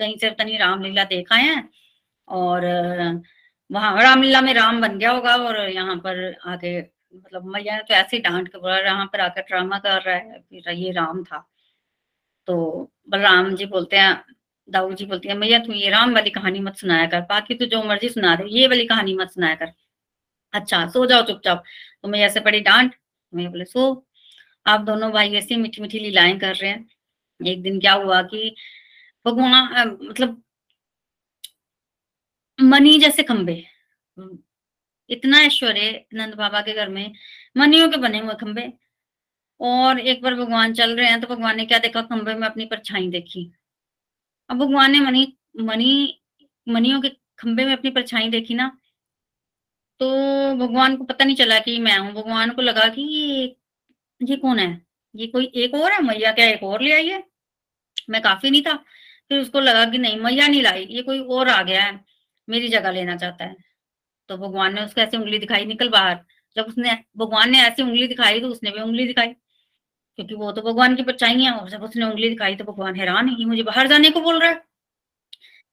कहीं से तनी रामलीला देखा है, और वहाँ रामलीला में राम बन गया होगा, और यहाँ पर आके मतलब मैया तो ऐसे डांट के बोला यहाँ पर आकर ड्रामा कर रहा है। फिर ये राम था। तो बलराम जी बोलते हैं दाऊ जी बोलती है, मैया तू ये राम वाली कहानी मत सुनाया कर, बाकी तो जो मर्ज़ी सुना दे, ये वाली कहानी मत सुनाया कर। अच्छा सो जाओ चुपचाप। तो मैया से पड़ी डांट मैं बोले, सो, आप दोनों भाई ऐसी मीठी मीठी लीलाएँ कर रहे हैं। एक दिन क्या हुआ कि भगवान मतलब मनी जैसे खंबे इतना ऐश्वर्य नंद बाबा के घर में, मनियों के बने हुए खंबे और एक बार भगवान चल रहे हैं तो भगवान ने क्या देखा? खंबे में अपनी परछाई देखी। अब भगवान ने मनी मनी, मनियों के खंबे में अपनी परछाई देखी ना तो भगवान को पता नहीं चला कि मैं हूँ। भगवान को लगा कि ये ये कौन है? ये कोई एक और है? मैया क्या एक और ले आई है? मैं काफ़ी नहीं था। फिर उसको लगा कि नहीं, मैया नहीं लाई। ये कोई और आ गया है। मेरी जगह लेना चाहता है। तो भगवान ने उसको ऐसी उंगली दिखाई निकल बाहर। जब उसने, भगवान ने ऐसी उंगली दिखाई तो उसने भी उंगली दिखाई, क्योंकि वो तो भगवान की परछाई है जब उसने उंगली दिखाई तो भगवान हैरान है मुझे बाहर जाने को बोल रहा है।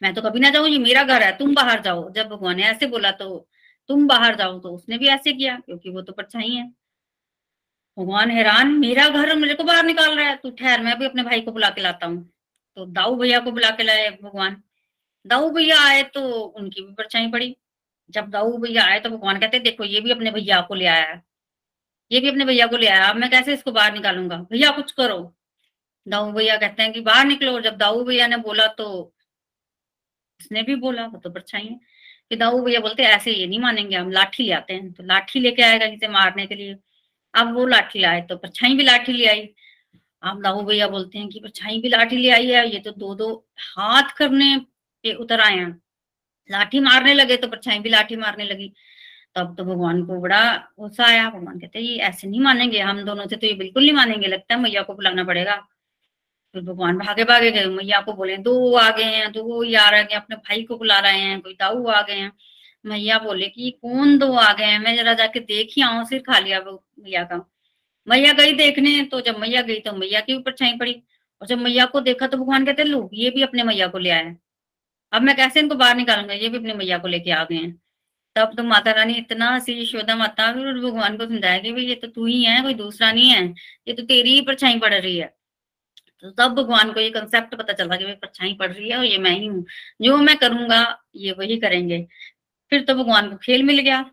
मैं तो कभी ना जाऊँ, ये मेरा घर है, तुम बाहर जाओ। जब भगवान ने ऐसे बोला तो तुम बाहर जाओ तो उसने भी ऐसे किया, क्योंकि वो तो परछाई है। भगवान हैरान, मेरा घर मेरे को बाहर निकाल रहा है, तू ठहर, मैं भी अपने भाई को बुला के लाता हूँ। तो दाऊ भैया को बुला के लाए भगवान। दाऊ भैया आए तो उनकी भी परछाई पड़ी। जब दाऊ भैया आए तो भगवान कहते देखो ये भी अपने भैया को ले आया है। ये भी अपने भैया को ले आया अब मैं कैसे इसको बाहर निकालूँगा? भैया, कुछ करो। दाऊ भैया कहते हैं कि बाहर निकलो। जब दाऊ भैया ने बोला तो उसने भी बोला, वो तो परछाई है, कि दाऊ भैया बोलते, ऐसे ये नहीं मानेंगे, हम लाठी ले आते हैं। तो लाठी लेके आएगा इसे मारने के लिए। अब वो लाठी लाए तो परछाई भी लाठी ले आई। अब दाऊ भैया बोलते हैं कि परछाई भी लाठी ले आई है, ये तो दो दो हाथ करने पे उतर आए हैं। लाठी मारने लगे तो परछाई भी लाठी मारने लगी। तब तो भगवान को बड़ा गुस्सा आया। भगवान कहते, ये ऐसे नहीं मानेंगे, हम दोनों से तो ये बिल्कुल नहीं मानेंगे। लगता है मैया को बुलाना पड़ेगा। फिर भगवान भागे भागे गए। मैया को बोले, दो आ गए हैं, दो ही आ हैं अपने भाई को बुला रहे हैं, कोई दाऊ आ गए हैं। मैया बोले कि कौन दो आ गए हैं? मैं जरा जाके देख ही आऊँ, सिर खा लिया मैया का। मैया गई देखने तो जब मैया गई तो मैया की ऊपर छाई पड़ी। और जब मैया को देखा तो भगवान कहते लो ये भी अपने मैया को ले आए अब मैं कैसे इनको बाहर निकालूँगा? ये भी अपने मैया को लेके आ गए हैं। तब तो माता रानी इतना सी यशोदा माता भगवान को समझाया कि भाई, ये तो तू ही है, कोई दूसरा नहीं है, ये तो तेरी ही परछाई पड़ रही है। तो तब भगवान को ये कंसेप्ट पता चला कि परछाई पड़ रही है और ये मैं ही हूँ। जो मैं करूँगा, ये वही करेंगे। फिर तो भगवान को खेल मिल गया।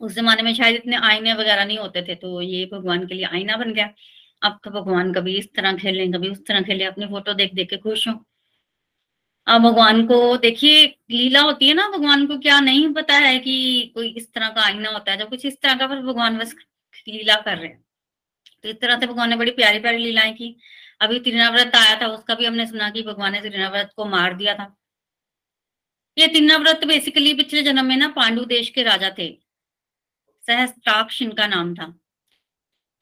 उस जमाने में शायद इतने आईने वगैरह नहीं होते थे तो ये भगवान के लिए आईना बन गया। अब तो भगवान कभी इस तरह खेले, कभी उस तरह खेले, अपनी फ़ोटो देख देख के खुश हो। भगवान को देखिए, लीला होती है ना, भगवान को क्या नहीं पता है कि कोई इस तरह का आईना होता है जब कुछ इस तरह का बस भगवान बस लीला कर रहे हैं। तो इस तरह से भगवान ने बड़ी प्यारी प्यारी लीलाएँ की। अभी त्रिनाव्रत आया था, उसका भी हमने सुना कि भगवान ने त्रिनाव्रत को मार दिया था। ये त्रिनाव्रत बेसिकली पिछले जन्म में ना पांडु देश के राजा थे। सहस्त्राक्ष इनका नाम था।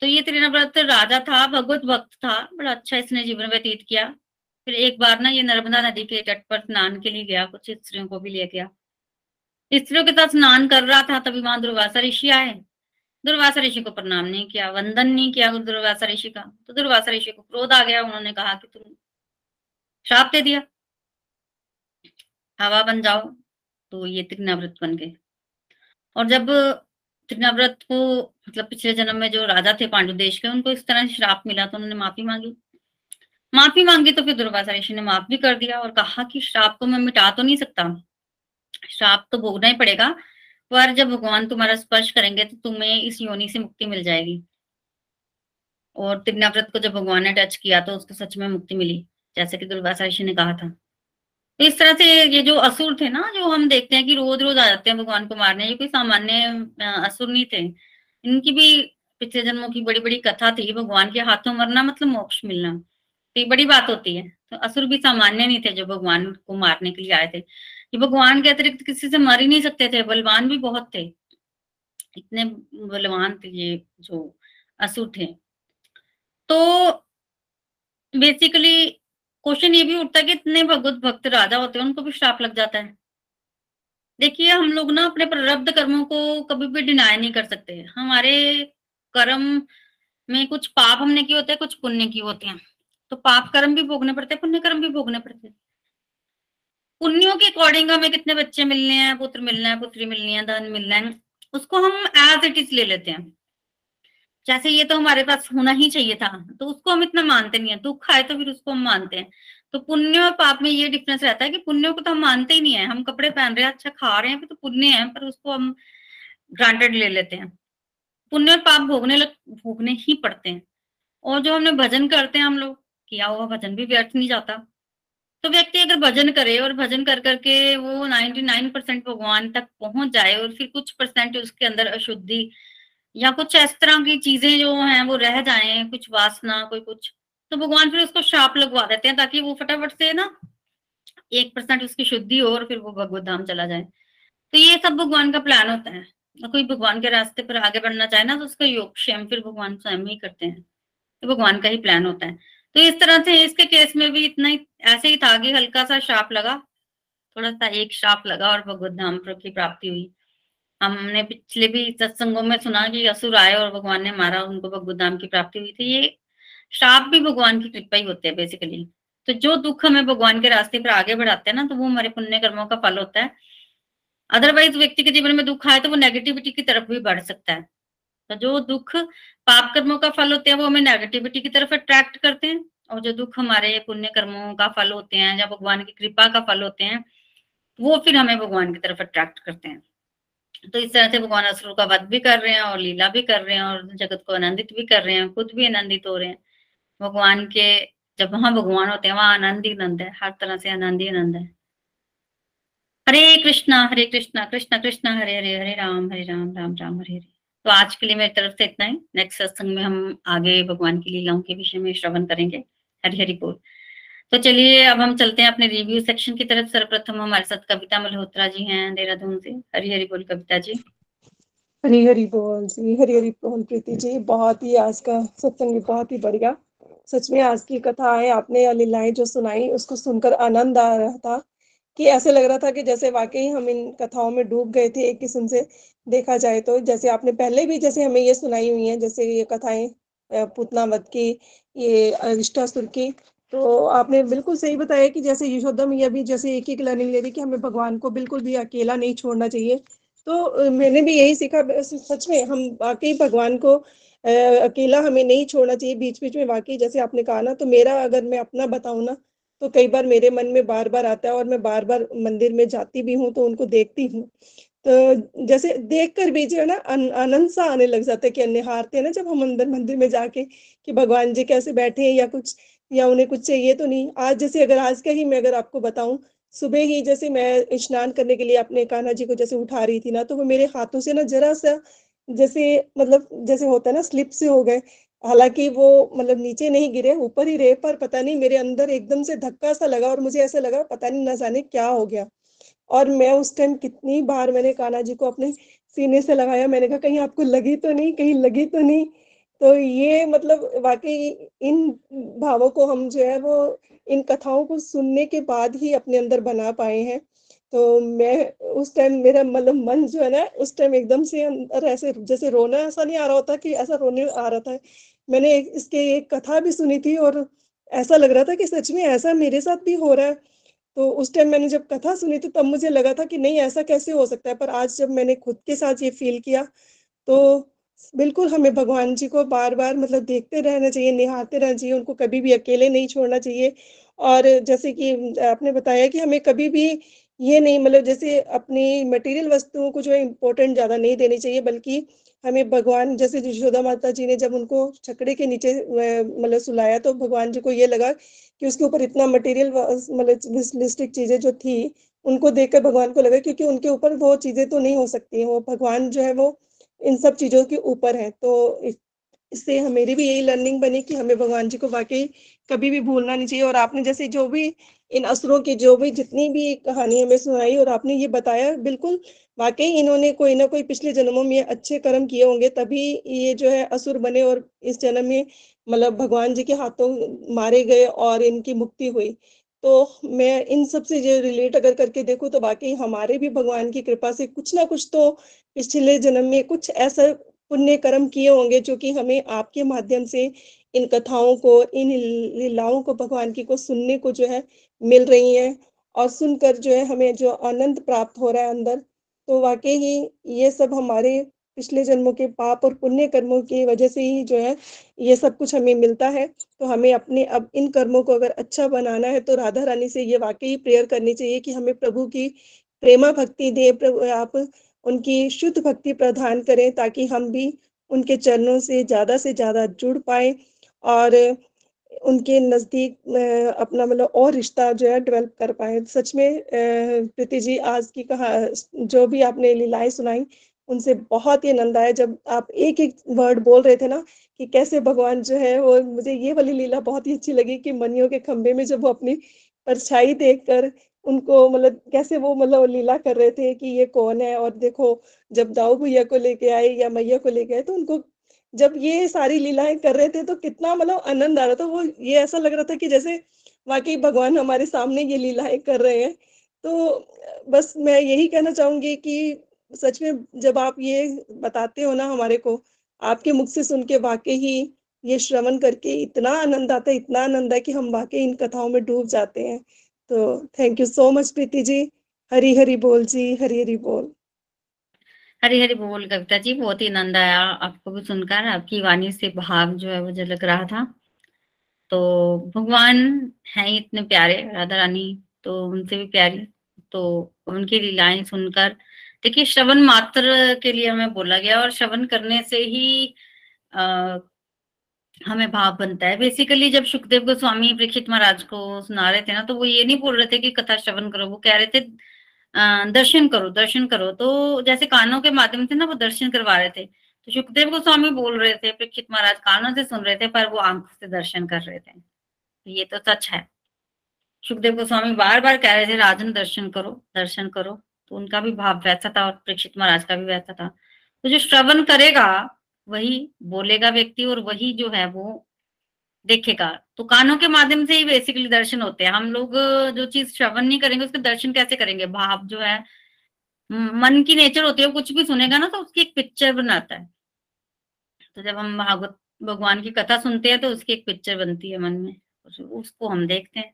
तो ये त्रिनाव्रत राजा था, भगवत भक्त था, बड़ा अच्छा इसने जीवन व्यतीत किया। फिर एक बार ना ये नर्मदा नदी के तट पर स्नान के लिए गया, कुछ स्त्रियों को भी ले गया। स्त्रियों के साथ स्नान कर रहा था, तभी वहाँ दुर्वासा ऋषि आए। दुर्वासा ऋषि को प्रणाम नहीं किया, वंदन नहीं किया दुर्वासा ऋषि का। तो दुर्वासा ऋषि को क्रोध आ गया, उन्होंने कहा कि तुम श्राप दे दिया। हवा बन जाओ तो ये त्रिनाव्रत बन गए। और जब त्रिनाव्रत को मतलब पिछले जन्म में जो राजा थे पांडु देश के, उनको इस तरह श्राप मिला तो उन्होंने माफ़ी मांगी। माफ़ी मांगी तो फिर दुर्वासा ऋषि ने माफ़ भी कर दिया और कहा कि श्राप को मैं मिटा तो नहीं सकता। श्राप तो भोगना ही पड़ेगा, पर जब भगवान तुम्हारा स्पर्श करेंगे तो तुम्हें इस योनि से मुक्ति मिल जाएगी। और त्रिनाव्रत को जब भगवान ने टच किया तो उसको सच में मुक्ति मिली, जैसे कि दुर्वासा ऋषि ने कहा था। तो इस तरह से ये जो असुर थे ना, जो हम देखते हैं कि रोज रोज आ जाते हैं भगवान को मारने, ये कोई सामान्य असुर नहीं थे। इनकी भी पिछले जन्मों की बड़ी बड़ी कथा थी, भगवान के हाथों मरना मतलब मोक्ष मिलना। तो ये बड़ी बात होती है। तो असुर भी सामान्य नहीं थे जो भगवान को मारने के लिए आए थे। ये भगवान के अतिरिक्त किसी से मर ही नहीं सकते थे, बलवान भी बहुत थे। इतने बलवान थे ये जो असुर थे। तो बेसिकली क्वेश्चन ये भी उठता है कि इतने भगवत भक्त राजा होते हैं, उनको भी श्राप लग जाता है। देखिए, हम लोग ना अपने प्रारब्ध कर्मों को कभी भी डिनाई नहीं कर सकते। हमारे कर्म में कुछ पाप हमने किए होते हैं, कुछ पुण्य किए होते हैं। तो पाप कर्म भी भोगने पड़ते हैं, पुण्य कर्म भी भोगने पड़ते हैं। पुण्यों के अकॉर्डिंग हमें कितने बच्चे मिलने हैं, पुत्र मिलना है, पुत्री मिलनी है, धन मिलना है, उसको हम एज इट इज़ ले लेते हैं। जैसे ये तो हमारे पास होना ही चाहिए था तो उसको हम इतना मानते नहीं है, दुख आए तो फिर उसको हम मानते हैं। तो पुण्य और पाप में ये डिफरेंस रहता है कि पुण्य को तो हम मानते ही नहीं है, हम कपड़े पहन रहे हैं अच्छा खा रहे हैं तो पुण्य है, पर उसको हम ग्रांटेड ले लेते हैं। पुण्य और पाप भोगने लग, भोगने ही पड़ते हैं। और जो हमने भजन करते हैं हम लोग किया हुआ भजन भी व्यर्थ नहीं जाता। तो व्यक्ति अगर भजन करे और भजन कर करके वो 99 परसेंट भगवान तक पहुँच जाए और फिर कुछ परसेंट उसके अंदर अशुद्धि या कुछ इस तरह की चीज़ें जो हैं, वो रह जाए, कुछ वासना, कोई कुछ तो भगवान फिर उसको शाप लगवा देते हैं ताकि वो फटाफट से ना एक परसेंट उसकी शुद्धि हो और फिर वो भगवत धाम चला जाए। तो ये सब भगवान का प्लान होता है। तो कोई भगवान के रास्ते पर आगे बढ़ना चाहे ना तो उसका योग क्षेम फिर भगवान स्वयं ही करते हैं। तो भगवान का ही प्लान होता है। तो इस तरह से इसके केस में भी इतना ही, ऐसे ही था कि हल्का सा श्राप लगा, थोड़ा सा एक श्राप लगा और भगवत धाम की प्राप्ति हुई। हमने पिछले भी सत्संगों में सुना कि असुर आए और भगवान ने मारा, उनको भगवत धाम की प्राप्ति हुई थी। ये श्राप भी भगवान की कृपा ही होते हैं बेसिकली तो जो दुख हमें भगवान के रास्ते पर आगे बढ़ाते हैं ना तो वो हमारे पुण्य कर्मों का फल होता है। अदरवाइज़ व्यक्ति के जीवन में दुख आए तो वो नेगेटिविटी की तरफ़ भी बढ़ सकता है। तो जो दुख पाप कर्मों का फल होते हैं, वो हमें नेगेटिविटी की तरफ़ अट्रैक्ट करते हैं। और जो दुख हमारे पुण्य कर्मों का फल होते हैं या भगवान की कृपा का फल होते हैं, वो फिर हमें भगवान की तरफ़ अट्रैक्ट करते हैं। तो इस तरह से भगवान असुर का वध भी कर रहे हैं और लीला भी कर रहे हैं और जगत को आनंदित भी कर रहे हैं, खुद भी आनंदित हो रहे हैं। भगवान के, जब वहाँ भगवान होते हैं, वहाँ आनंद ही आनंद है, हर तरह से आनंद ही आनंद है। हरे कृष्णा हरे कृष्णा कृष्णा कृष्णा, हरे हरे हरे राम हरे राम राम राम, हरे हरे। तो आज के लिए मेरी तरफ़ से इतना ही। नेक्स्ट सत्संग में हम आगे भगवान की लीलाओं के विषय में श्रवण करेंगे। हरि हरि बोल। तो चलिए, अब हम चलते हैं अपने रिव्यू सेक्शन की तरफ़। सर्वप्रथम हमारे साथ कविता मल्होत्रा जी हैं, देहरादून से। हरी हरि बोल कविता जी। हरी हरि बोल जी, हरी हरि बोल प्रीति जी। बहुत ही आज का सत्संग बहुत ही बढ़िया। सच में आज की कथा है आपने लीलाएँ जो सुनाई, उसको सुनकर आनंद आ रहा था। कि ऐसे लग रहा था कि जैसे वाकई हम इन कथाओं में डूब गए थे एक किस्म से देखा जाए तो। जैसे आपने पहले भी जैसे हमें ये सुनाई हुई है, जैसे ये कथाएँ पुतनावत की, ये अरिष्टासुर की तो आपने बिल्कुल सही बताया कि जैसे यशोदा मैया भी जैसे एक एक लर्निंग ले रही कि हमें भगवान को बिल्कुल भी अकेला नहीं छोड़ना चाहिए। तो मैंने भी यही सीखा सच में हम वाकई भगवान को अकेला हमें नहीं छोड़ना चाहिए, बीच-बीच में वाकई जैसे आपने कहा ना तो मेरा अगर मैं अपना बताऊँ ना तो कई बार मेरे मन में बार-बार आता है और मैं बार-बार मंदिर में जाती भी हूँ तो उनको देखती हूँ। तो जैसे देखकर भी जो है ना आनंद सा आने लग जाता है कि निहारते हैं ना जब हम अंदर मंदिर में जाके कि भगवान जी कैसे बैठे हैं या कुछ या उन्हें कुछ चाहिए तो नहीं। आज जैसे अगर आज का ही मैं अगर आपको बताऊँ, सुबह ही जैसे मैं स्नान करने के लिए अपने कान्हा जी को जैसे उठा रही थी ना, तो वो मेरे हाथों से ना ज़रा-सा जैसे मतलब जैसे होता है ना स्लिप से हो गए। हालाँकि वो मतलब नीचे नहीं गिरे, ऊपर ही रहे पर पता नहीं मेरे अंदर एकदम से धक्का-सा लगा और मुझे ऐसा लगा पता नहीं ना जाने क्या हो गया। और मैं उस टाइम कितनी बार मैंने कान्हा जी को अपने सीने से लगाया, मैंने कहा कहीं आपको लगी तो नहीं कहीं लगी तो नहीं? तो ये मतलब वाक़ई इन भावों को हम जो है वो इन कथाओं को सुनने के बाद ही अपने अंदर बना पाए हैं। तो मैं उस टाइम मेरा मतलब मन जो है ना उस टाइम एकदम से अंदर ऐसे जैसे रोना ऐसा नहीं आ रहा होता कि ऐसा रोने आ रहा था। मैंने इसके एक कथा भी सुनी थी और ऐसा लग रहा था कि सच में ऐसा मेरे साथ भी हो रहा है। तो उस टाइम मैंने जब कथा सुनी थी तब मुझे लगा था कि नहीं ऐसा कैसे हो सकता है? पर आज जब मैंने खुद के साथ ये फ़ील किया, तो बिल्कुल हमें भगवान जी को बार-बार मतलब देखते रहना चाहिए, निहारते रहना चाहिए, उनको कभी भी अकेले नहीं छोड़ना चाहिए। और जैसे कि आपने बताया कि हमें कभी भी ये नहीं मतलब जैसे अपनी मटेरियल वस्तुओं को जो है इम्पोर्टेंट ज़्यादा नहीं देनी चाहिए बल्कि हमें भगवान जैसे यशोदा माता जी ने जब उनको छकड़े के नीचे मतलब सुलाया तो भगवान जी को ये लगा कि उसके ऊपर इतना मटेरियल मतलब चीज़ें जो थी, उनको देखकर भगवान को लगा क्योंकि उनके ऊपर वो चीज़ें तो नहीं हो सकती वो भगवान जो है वो इन सब चीज़ों के ऊपर है। तो इससे मेरी भी यही लर्निंग बनी कि हमें भगवान जी को वाक़ई कभी भी भूलना नहीं चाहिए और आपने जैसे जो भी इन असुरों की जो भी जितनी भी कहानी हमें सुनाई और आपने ये बताया बिल्कुल वाक़ई इन्होंने कोई ना कोई पिछले जन्मों में अच्छे कर्म किए होंगे तभी ये जो है असुर बने और इस जन्म में मतलब भगवान जी के हाथों मारे गए और इनकी मुक्ति हुई। तो मैं इन सबसे जो रिलेट अगर करके देखूँ तो बाकी हमारे भी भगवान की कृपा से कुछ ना कुछ तो पिछले जन्म में कुछ ऐसा पुण्य कर्म किए होंगे जो कि हमें आपके माध्यम से इन कथाओं को, इन लीलाओं को भगवान की को सुनने को जो है मिल रही है और सुनकर जो है हमें जो आनंद प्राप्त हो रहा है अंदर, तो वाक़ई ही ये सब हमारे पिछले जन्मों के पाप और पुण्य कर्मों की वजह से ही जो है, ये सब कुछ हमें मिलता है। तो हमें अपने अब इन कर्मों को अगर अच्छा बनाना है तो राधा रानी से ये वाक़ई प्रेयर करनी चाहिए कि हमें प्रभु की प्रेमा भक्ति दे, प्रभु आप उनकी शुद्ध भक्ति प्रदान करें ताकि हम भी उनके चरणों से ज़्यादा से ज़्यादा जुड़ पाए और उनके नज़दीक अपना मतलब और रिश्ता जो है डेवलप कर पाएँ। सच में प्रीति जी आज की कहा जो भी आपने लीलाएँ सुनाई, उनसे बहुत ही आनंद आया जब आप एक-एक वर्ड बोल रहे थे ना कि कैसे भगवान जो है वो मुझे ये वाली लीला बहुत ही अच्छी लगी कि मनियों के खंभे में जब वो अपनी परछाई देख कर उनको मतलब कैसे वो मतलब लीला कर रहे थे कि ये कौन है और देखो जब दाऊ भैया को लेके आए या मैया को लेके आए तो उनको जब ये सारी लीलाएँ कर रहे थे तो कितना मतलब आनंद आ रहा था। वो ये ऐसा लग रहा था कि जैसे वाकई भगवान हमारे सामने ये लीलाएँ कर रहे हैं। तो बस मैं यही कहना चाहूँगी कि सच में जब आप ये बताते हो ना हमारे को, आपके मुख से सुन के वाकई ही ये श्रवण करके इतना आनंद आता है, इतना आनंद है कि हम वाकई इन कथाओं में डूब जाते हैं। तो thank you so much Preeti ji. Hari Hari बोल जी, हरी हरी बोल। हरी हरी बोल कविता जी बहुत ही आनंद आया आपको भी सुनकर। आपकी वाणी से भाव जो है वो झलक रहा था। तो भगवान है इतने प्यारे राधा रानी तो उनसे भी प्यारी। तो उनकी लीलाएँ सुनकर देखिए श्रवण मात्र के लिए हमें बोला गया और श्रवण करने से ही आ, हमें भाव बनता है। बेसिकली जब सुखदेव गोस्वामी परीक्षित महाराज को सुना रहे थे ना तो वो ये नहीं बोल रहे थे कि कथा श्रवण करो वो कह रहे थे दर्शन करो दर्शन करो। तो जैसे कानों के माध्यम से ना वो दर्शन करवा रहे थे। तो सुखदेव गोस्वामी बोल रहे थे, परीक्षित महाराज कानों से सुन रहे थे, पर वो आँखों से दर्शन कर रहे थे। तो ये तो सच है। सुखदेव गोस्वामी बार बार कह रहे थे, राजन, दर्शन करो दर्शन करो। तो उनका भी भाव वैसा था और परीक्षित महाराज का भी वैसा था। तो जो श्रवण करेगा, वही बोलेगा व्यक्ति और वही जो है वो देखेगा। तो कानों के माध्यम से ही बेसिकली दर्शन होते हैं। हम लोग जो चीज़ श्रवण नहीं करेंगे, उसके दर्शन कैसे करेंगे? भाव जो है मन की नेचर होती है कुछ भी सुनेगा ना तो उसकी एक पिक्चर बनाता है। तो जब हम भागवत, भगवान की कथा सुनते हैं तो उसकी एक पिक्चर बनती है मन में। उसको हम देखते हैं।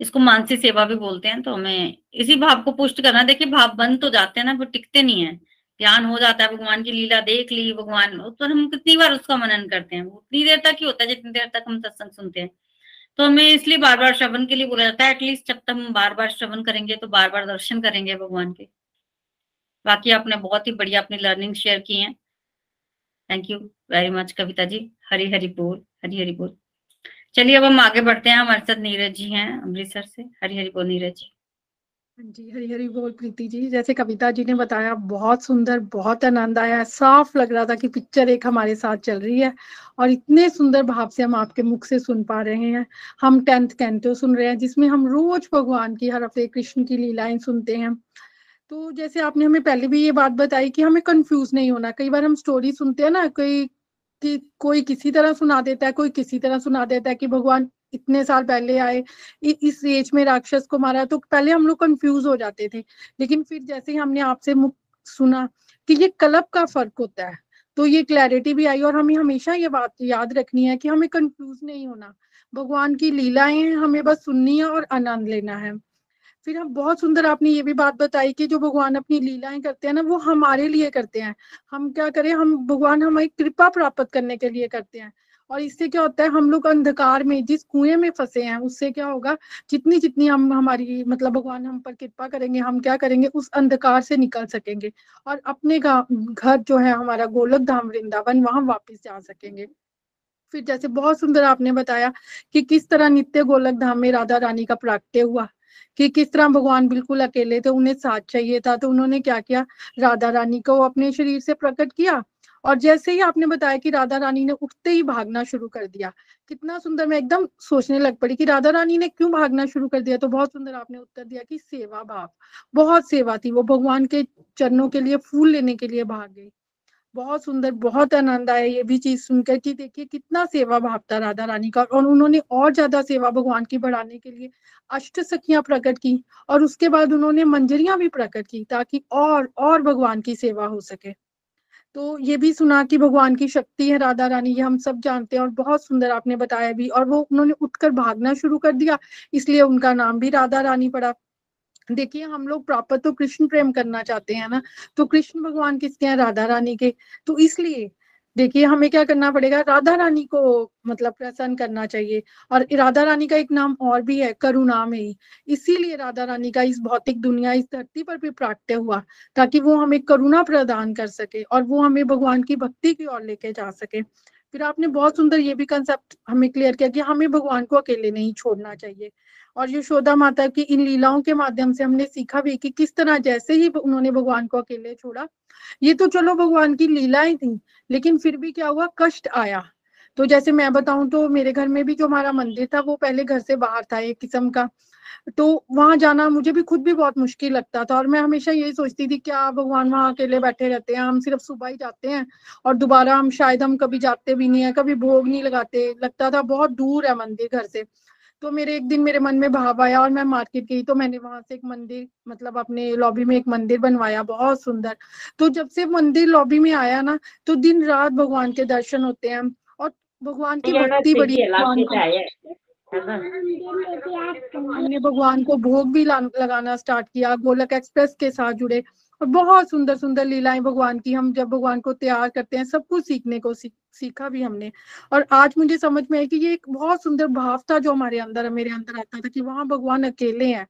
इसको मानसी सेवा भी बोलते हैं तो हमें इसी भाव को पुष्ट करना। देखिए, भाव बंद तो जाते हैं ना वो टिकते नहीं है। ध्यान हो जाता है, भगवान की लीला देख ली, भगवान पर हम कितनी बार उसका मनन करते हैं? उतनी देर तक ही होता है, जितनी देर तक हम सत्संग सुनते हैं। तो हमें इसलिए बार बार श्रवण के लिए बोला जाता है एटलीस्ट जब तक हम बार बार श्रवण करेंगे तो बार बार दर्शन करेंगे भगवान के। बाकी आपने बहुत ही बढ़िया अपनी लर्निंग शेयर की है। Thank you very much Kavita ji. Hari Hari बोल हरी हरी बोल। चलिए अब हम आगे बढ़ते हैं। हमारे साथ नीरज जी हैं, अमृतसर से। हरी हरी बोल नीरज जी। जी हरी हरी बोल प्रीति जी। जैसे कविता जी ने बताया, बहुत सुंदर, बहुत आनंद आया। साफ़ लग रहा था कि पिक्चर एक हमारे साथ चल रही है और इतने सुंदर भाव से हम आपके मुख से सुन पा रहे हैं। हम टेंथ कैंटो सुन रहे हैं, जिसमें हम रोज भगवान की हर हफ़्ते कृष्ण की लीलाएँ सुनते हैं। तो जैसे आपने हमें पहले भी ये बात बताई कि हमें कंफ्यूज नहीं होना। कई बार हम स्टोरी सुनते हैं ना, कोई कि, कोई किसी तरह सुना देता है, कोई किसी तरह सुना देता है कि भगवान इतने साल पहले आए इस एज में राक्षस को मारा तो पहले हम लोग कंफ्यूज हो जाते थे। लेकिन फिर जैसे ही हमने आपसे सुना कि ये कलब का फ़र्क होता है तो ये क्लैरिटी भी आई और हमें हमेशा ये बात याद रखनी है कि हमें कंफ्यूज नहीं होना। भगवान की लीलाएँ हैं, हमें बस सुननी है और आनंद लेना है। फिर हम बहुत सुंदर आपने ये भी बात बताई कि जो भगवान अपनी लीलाएँ करते हैं ना, वो हमारे लिए करते हैं। हम क्या करें, हम, भगवान हमारी कृपा प्राप्त करने के लिए करते हैं। और इससे क्या होता है, हम लोग अंधकार में, जिस कुएँ में फंसे हैं, उससे क्या होगा, जितनी जितनी हम, हमारी मतलब भगवान हम पर कृपा करेंगे, हम क्या करेंगे, उस अंधकार से निकल सकेंगे और अपने घर जो है, हमारा गोलक धाम वृंदावन, वहाँ वापिस जा सकेंगे। फिर जैसे बहुत सुंदर आपने बताया कि किस तरह नित्य गोलक धाम में राधा रानी का प्राक्ट्य हुआ, कि किस तरह भगवान बिल्कुल अकेले थे, उन्हें साथ चाहिए था तो उन्होंने क्या किया, राधा रानी को अपने शरीर से प्रकट किया और जैसे ही आपने बताया कि राधा रानी ने उठते ही भागना शुरू कर दिया, कितना सुंदर मैं एकदम सोचने लग पड़ी कि राधा रानी ने क्यों भागना शुरू कर दिया? तो बहुत सुंदर आपने उत्तर दिया कि सेवा भाव, बहुत सेवा थी वो भगवान के चरणों के लिए, फूल लेने के लिए भाग गई। बहुत सुंदर, बहुत आनंद आया ये भी चीज़ सुनकर कि देखिए कितना सेवा भाव था राधा रानी का और उन्होंने और ज़्यादा सेवा भगवान की बढ़ाने के लिए अष्ट सखियाँ प्रकट की और उसके बाद उन्होंने मंजरियाँ भी प्रकट की ताकि और और भगवान की सेवा हो सके। तो ये भी सुना कि भगवान की शक्ति है, राधा रानी, ये हम सब जानते हैं और बहुत सुंदर आपने बताया भी। और वो उन्होंने उठकर भागना शुरू कर दिया, इसलिए उनका नाम भी राधा रानी पड़ा। देखिए, हम लोग प्रॉपर तो कृष्ण प्रेम करना चाहते हैं ना तो कृष्ण भगवान किसके हैं? राधा रानी के। तो इसलिए देखिए, हमें क्या करना पड़ेगा? राधा रानी को मतलब प्रसन्न करना चाहिए। और राधा रानी का एक नाम और भी है करुणा में ही इसीलिए राधा रानी का इस भौतिक दुनिया, इस धरती पर भी प्राप्त हुआ, ताकि वो हमें करुणा प्रदान कर सके और वो हमें भगवान की भक्ति की ओर लेके जा सके। फिर आपने बहुत सुंदर ये भी कंसेप्ट हमें क्लियर किया कि हमें भगवान को अकेले नहीं छोड़ना चाहिए। और यशोदा माता की इन लीलाओं के माध्यम से हमने सीखा भी कि किस तरह जैसे ही उन्होंने भगवान को अकेले छोड़ा। ये तो चलो भगवान की लीलाएँ थी, लेकिन फिर भी क्या हुआ? कष्ट आया। तो जैसे मैं बताऊँ तो मेरे घर में भी जो हमारा मंदिर था, वो पहले घर से बाहर था एक किस्म का। तो वहाँ जाना मुझे भी खुद भी बहुत मुश्किल लगता था और मैं हमेशा यही सोचती थी, क्या भगवान वहाँ अकेले बैठे रहते हैं? हम सिर्फ़ सुबह ही जाते हैं और दोबारा हम शायद हम कभी जाते भी नहीं है, कभी भोग नहीं लगाते। लगता था बहुत दूर है मंदिर घर से। तो मेरे एक दिन मेरे मन में भाव आया और मैं मार्केट गई तो मैंने वहाँ से एक मंदिर मतलब अपने लॉबी में एक मंदिर बनवाया बहुत सुंदर। तो जब से मंदिर लॉबी में आया ना तो दिन रात भगवान के दर्शन होते हैं। और भगवान की भक्ति बड़ी हमने भगवान को भोग भी लगाना स्टार्ट किया गोलक एक्सप्रेस के साथ जुड़े। और बहुत सुंदर सुंदर लीलाएँ भगवान की, हम जब भगवान को तैयार करते हैं, सब कुछ सीखने को सीख भी हमने। और आज मुझे समझ में आया कि ये एक बहुत सुंदर भाव था जो हमारे अंदर, मेरे अंदर आता था कि वहाँ भगवान अकेले हैं।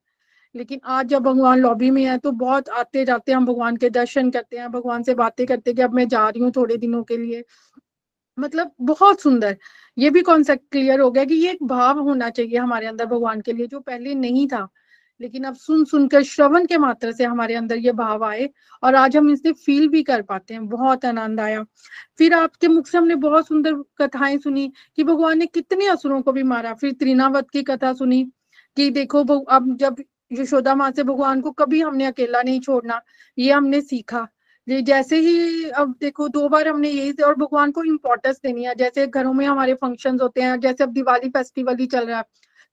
लेकिन आज जब भगवान लॉबी में है तो बहुत आते जाते हम भगवान के दर्शन करते हैं, भगवान से बातें करते हैं कि अब मैं जा रही हूँ थोड़े दिनों के लिए। मतलब बहुत सुंदर। ये भी कॉन्सेप्ट क्लियर हो गया कि ये एक भाव होना चाहिए हमारे अंदर भगवान के लिए जो पहले नहीं था। लेकिन अब सुन सुनकर श्रवण के मात्र से हमारे अंदर ये भाव आए और आज हम इसे फील भी कर पाते हैं। बहुत आनंद आया। फिर आपके मुख से हमने बहुत सुंदर कथाएँ सुनी कि भगवान ने कितने असुरों को भी मारा। फिर त्रिनावत की कथा सुनी कि देखो अब जब यशोदा माँ से भगवान को कभी हमने अकेला नहीं छोड़ना, ये हमने सीखा। जैसे ही अब देखो दो बार हमने यही और भगवान को इम्पोर्टेंस देनी है। जैसे घरों में हमारे फ़ंक्शंस होते हैं, जैसे अब दिवाली फेस्टिवल ही चल रहा है।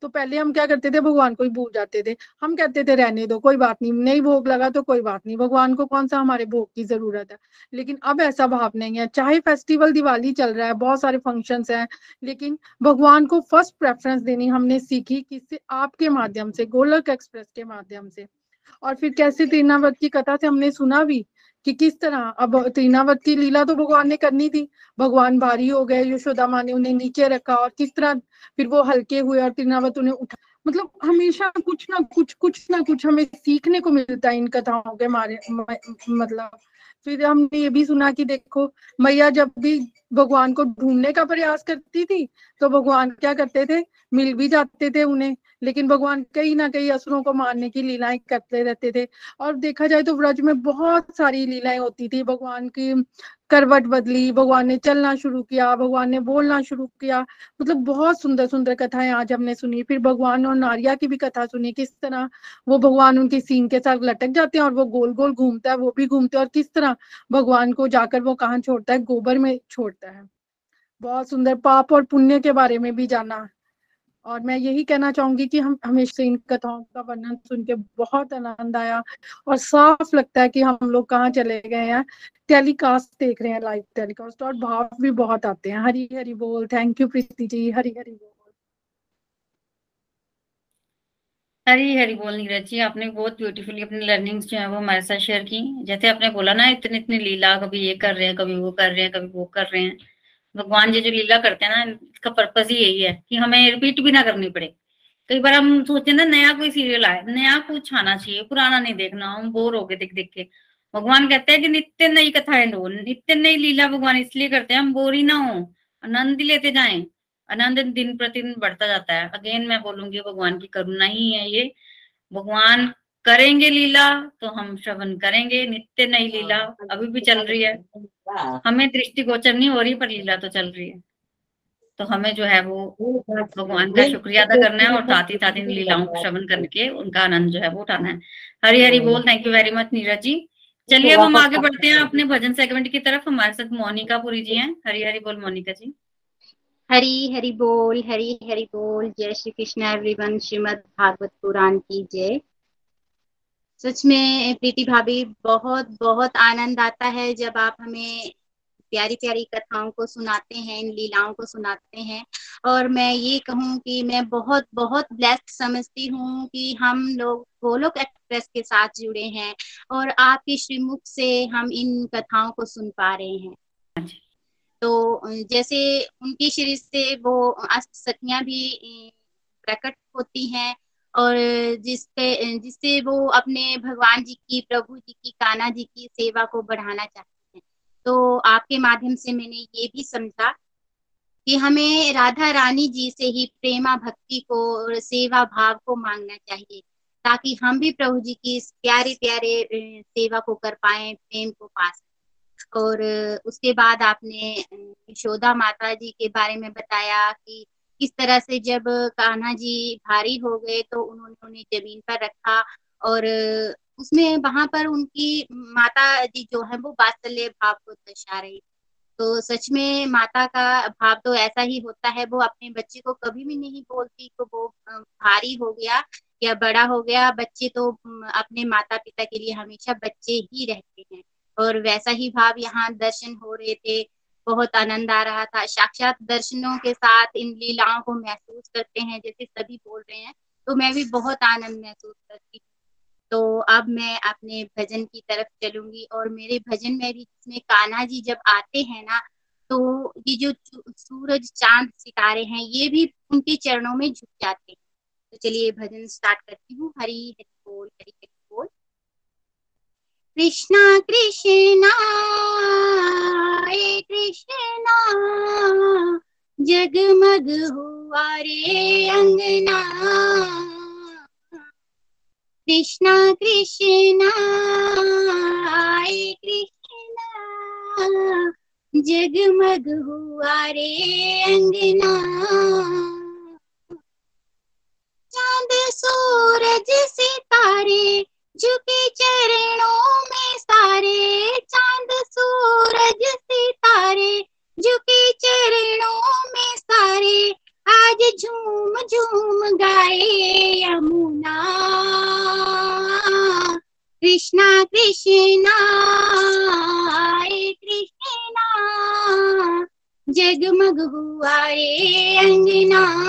तो पहले हम क्या करते थे, भगवान को ही भूल जाते थे। हम कहते थे, रहने दो, कोई बात नहीं नहीं भोग लगा तो कोई बात नहीं, भगवान को कौन सा हमारे भोग की ज़रूरत है? लेकिन अब ऐसा भाव नहीं है, चाहे फेस्टिवल दिवाली चल रहा है, बहुत सारे फ़ंक्शन है, लेकिन भगवान को फ़र्स्ट प्रेफरेंस देनी हमने सीखी किससे? आपके माध्यम से, गोलक एक्सप्रेस के माध्यम से। और फिर कैसे तीनावत की कथा से हमने सुना भी कि किस तरह? अब तीनावत की लीला तो भगवान ने करनी थी। भगवान भारी हो गए, यशोदा माँ ने उन्हें नीचे रखा और किस तरह फिर वो हल्के हुए और तीनावत उन्हें उठा। मतलब हमेशा कुछ ना कुछ कुछ ना कुछ हमें सीखने को मिलता है इन कथाओं के मारे मतलब। फिर हमने ये भी सुना कि देखो, मैया जब भी भगवान को ढूँढने का प्रयास करती थी तो भगवान क्या करते थे? मिल भी जाते थे उन्हें, लेकिन भगवान कहीं ना कहीं असुरों को मारने की लीलाएँ करते रहते थे। और देखा जाए तो व्रज में बहुत सारी लीलाएँ होती थी। भगवान की करवट बदली, भगवान ने चलना शुरू किया, भगवान ने बोलना शुरू किया। मतलब बहुत सुंदर सुंदर कथाएँ आज हमने सुनी। फिर भगवान और नारिया की भी कथा सुनी। किस तरह वो भगवान उनकी सींग के साथ लटक जाते हैं और वो गोल गोल घूमता है, वो भी घूमते हैं। और किस तरह भगवान को जाकर वो कहाँ छोड़ता है? गोबर में छोड़ता है। बहुत सुंदर पाप और पुण्य के बारे में भी जाना। और मैं यही कहना चाहूँगी कि हम हमेशा इन कथाओं का वर्णन सुन के बहुत आनंद आया और साफ़ लगता है कि हम लोग कहाँ चले गए हैं। टेलीकास्ट देख रहे हैं लाइव टेलीकास्ट और भाव भी बहुत आते हैं। हरी हरी बोल। थैंक यू प्रीति जी। हरी हरी बोल। हरी हरी बोल, नीरज जी। आपने बहुत ब्यूटीफुली अपनी लर्निंग्स जो है वो हमारे साथ शेयर की। जैसे आपने बोला ना इतनी इतनी लीला कभी ये कर रहे हैं, कभी वो कर रहे हैं, कभी वो कर रहे हैं। भगवान जी जो लीला करते हैं ना, इसका पर्पज ही यही है कि हमें रिपीट भी ना करनी पड़े। कई बार हम सोचते हैं ना, नया कोई सीरियल आए नया कुछ आना चाहिए, पुराना नहीं देखना, हम बोर हो गए देख देख के। भगवान कहते हैं कि नित्य नई कथाएँ दो नित्य नई लीला भगवान इसलिए करते हैं, हम बोर ही ना हो, आनंद लेते जाए। आनंद दिन प्रतिदिन बढ़ता जाता है। अगेन मैं बोलूँगी, भगवान की करुणा ही है ये। भगवान करेंगे लीला तो हम श्रवण करेंगे नित्य नई लीला अभी भी चल रही है। हमें दृष्टि गोचर नहीं हो रही पर लीला तो चल रही है। तो हमें जो है वो भगवान का शुक्रिया अदा करना है और साथ ही साथ इन लीलाओं को श्रवण करके उनका आनंद जो है वो उठाना है। हरी हरी बोल thank you very much Neeraj ji. चलिए अब हम आगे बढ़ते हैं अपने भजन सेगमेंट की तरफ़। हमारे साथ मोनिका पुरी जी हैं। हरी हरी बोल मोनिका जी। हरी हरी बोल हरी हरी बोल। जय श्री कृष्ण एवरीवन श्रीमद भागवत पुराण की जय। सच में प्रीति भाभी, बहुत बहुत आनंद आता है जब आप हमें प्यारी प्यारी कथाओं को सुनाते हैं, इन लीलाओं को सुनाते हैं। और मैं ये कहूँ कि मैं बहुत बहुत ब्लेस्ड समझती हूँ कि हम लोग गोलोक एक्सप्रेस के साथ जुड़े हैं और आपके श्रीमुख से हम इन कथाओं को सुन पा रहे हैं। तो जैसे उनकी शरीर से वो अष्ट सखियाँ भी प्रकट होती हैं और जिससे जिससे वो अपने भगवान जी की, प्रभु जी की काना जी की सेवा को बढ़ाना चाहते हैं। तो आपके माध्यम से मैंने ये भी समझा कि हमें राधा रानी जी से ही प्रेमा भक्ति को और सेवा भाव को मांगना चाहिए, ताकि हम भी प्रभु जी की इस प्यारे प्यारे सेवा को कर पाए, प्रेम को पा सकें। और उसके बाद आपने यशोदा माता जी के बारे में बताया कि किस तरह से जब कान्हा जी भारी हो गए तो उन्होंने उन्हें ज़मीन पर रखा और उसमें वहाँ पर उनकी माता जी जो है, वो बात्सल्य भाव को दर्शा रही। तो सच में माता का भाव तो ऐसा ही होता है, वो अपने बच्चे को कभी भी नहीं बोलती तो वो भारी हो गया या बड़ा हो गया। बच्चे तो अपने माता पिता के लिए हमेशा बच्चे ही रहते हैं। और वैसा ही भाव यहाँ दर्शन हो रहे थे। बहुत आनंद आ रहा था। साक्षात दर्शनों के साथ इन लीलाओं को महसूस करते हैं, जैसे सभी बोल रहे हैं तो मैं भी बहुत आनंद महसूस करती तो अब मैं अपने भजन की तरफ़ चलूँगी और मेरे भजन में भी जिसमें कान्हा जी जब आते हैं ना तो ये जो सूरज चाँद सितारे हैं, ये भी उनके चरणों में झुक जाते हैं। तो चलिए भजन स्टार्ट करती हूँ। हरी हरी बोल हरी हरी कृष्णा कृष्णा कृष्णा, जगमग हुआ रे अंगना। कृष्णा कृष्णा कृष्णा, जगमग हुआ रे अंगना। चाँद सूरज सितारे झुके चरणों में सारे, चाँद, सूरज, सितारे। झुके चरणों में सारे, आज झूम झूम गाए यमुना। कृष्णा कृष्णा, आए कृष्णा। जगमग हुआ अंगना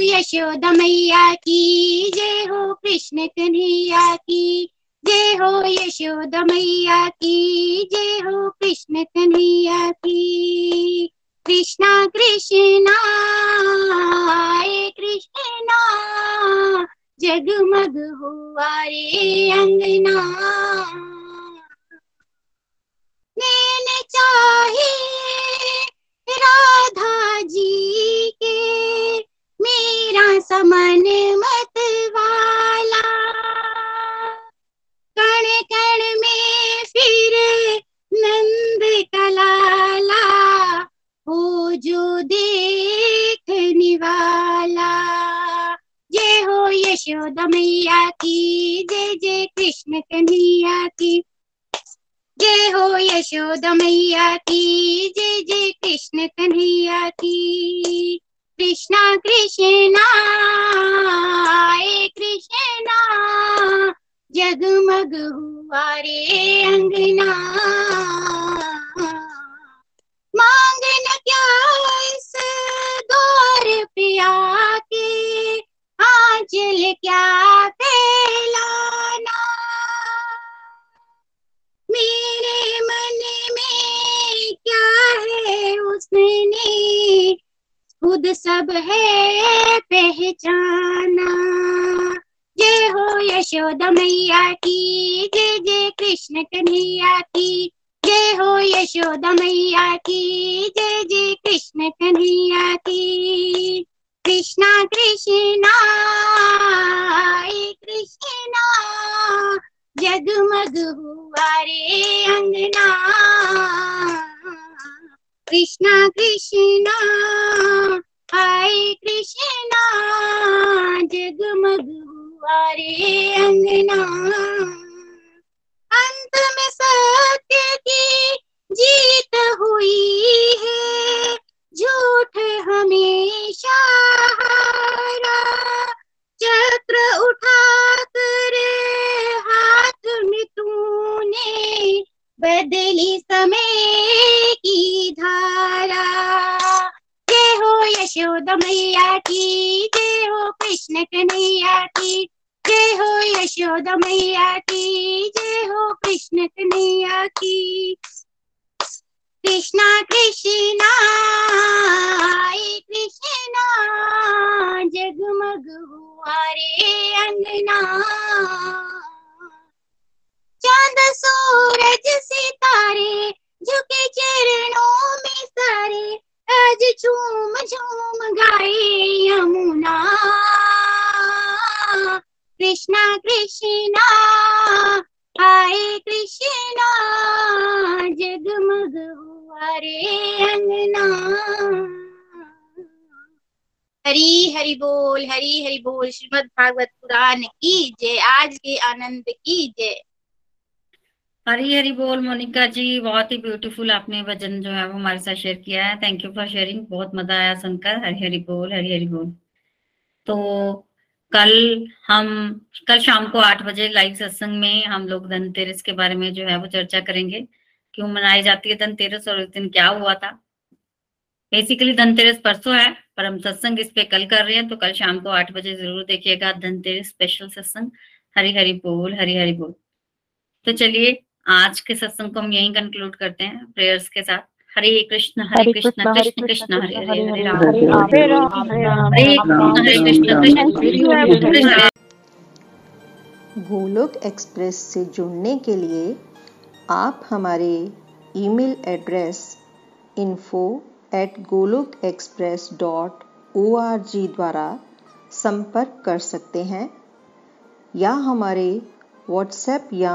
यशोदा मैया की। जय हो कृष्ण कन्हैया की। जय हो यशोदा मैया की। जय हो कृष्ण कन्हैया की। कृष्णा कृष्णा कृष्णा जगमग हुआ रे अंगना। नैन चाहिए राधा जी के मेरा समन मत वाला। कण कण में फिर नंद कलाला, हो जो देखने वाला। जय हो यशोदा मैया की जय जय कृष्ण कन्हैया की। जय हो यशोदा मैया की जय जय कृष्ण कन्हैया की। कृष्णा कृष्णा कृष्णा, जगमग हुआ रे अंगना। मांगन क्या इस द्वार पे आके, आंचल क्या फैलाना? खुद सब है पहचाना। जय हो यशोदा मैया की, जय जय कृष्ण कन्हैया की। जय हो यशोदा मैया की, जय जय कृष्ण कन्हैया की। कृष्णा कृष्णा कृष्णा, जगमग हुआ रे अंगना। कृष्णा कृष्णा हाय कृष्णा, जगमग हुआ रे अंगना। अंत में सत्य की जीत हुई है। झूठ हमेशा हारा। चक्र उठा कर हाथ में तूने बदली समय की धारा। यशोदा मैया की, जय हो कृष्ण कन्हैया की, जय हो यशोदा मैया की, जय हो कृष्ण कन्हैया की। कृष्णा कृष्णा कृष्णा, जगमग हुआ रे अंगना चाँद, सूरज, सितारे झुके चरणों में सारे आज झूम झूम गाए यमुना कृष्णा कृष्णा, आए कृष्णा, जगमग हुआ रे अंगना। हरी हरि बोल, हरी हरि बोल श्रीमद् भागवत पुराण की जय, आज के आनंद की जय। हरी हरी बोल मोनिका जी, बहुत ही ब्यूटीफुल आपने भजन जो है वो हमारे साथ शेयर किया है। थैंक यू फॉर शेयरिंग बहुत मज़ा आया सुनकर। हरी हरी बोल, हरी हरी बोल। तो कल हम, कल शाम को आठ बजे लाइव सत्संग में हम लोग धनतेरस के बारे में जो है वो चर्चा करेंगे। क्यों मनाई जाती है धनतेरस और उस दिन क्या हुआ था? बेसिकली धनतेरस परसों है, पर हम सत्संग इस पे कल कर रहे हैं तो कल शाम को आठ बजे ज़रूर देखिएगा धनतेरस स्पेशल सत्संग। हरी हरी बोल, हरी हरी बोल। तो चलिए आज के सत्संग को हम यहीं कंक्लूड करते हैं प्रेयर्स के साथ। हरे कृष्ण हरे कृष्ण कृष्ण कृष्ण हरे हरे हरे राम। हरे राम। हरे कृष्ण कृष्ण कृष्ण गोलोक एक्सप्रेस से जुड़ने के लिए आप हमारे email address info at Golok Express dot O R G द्वारा संपर्क कर सकते हैं या हमारे व्हाट्सएप या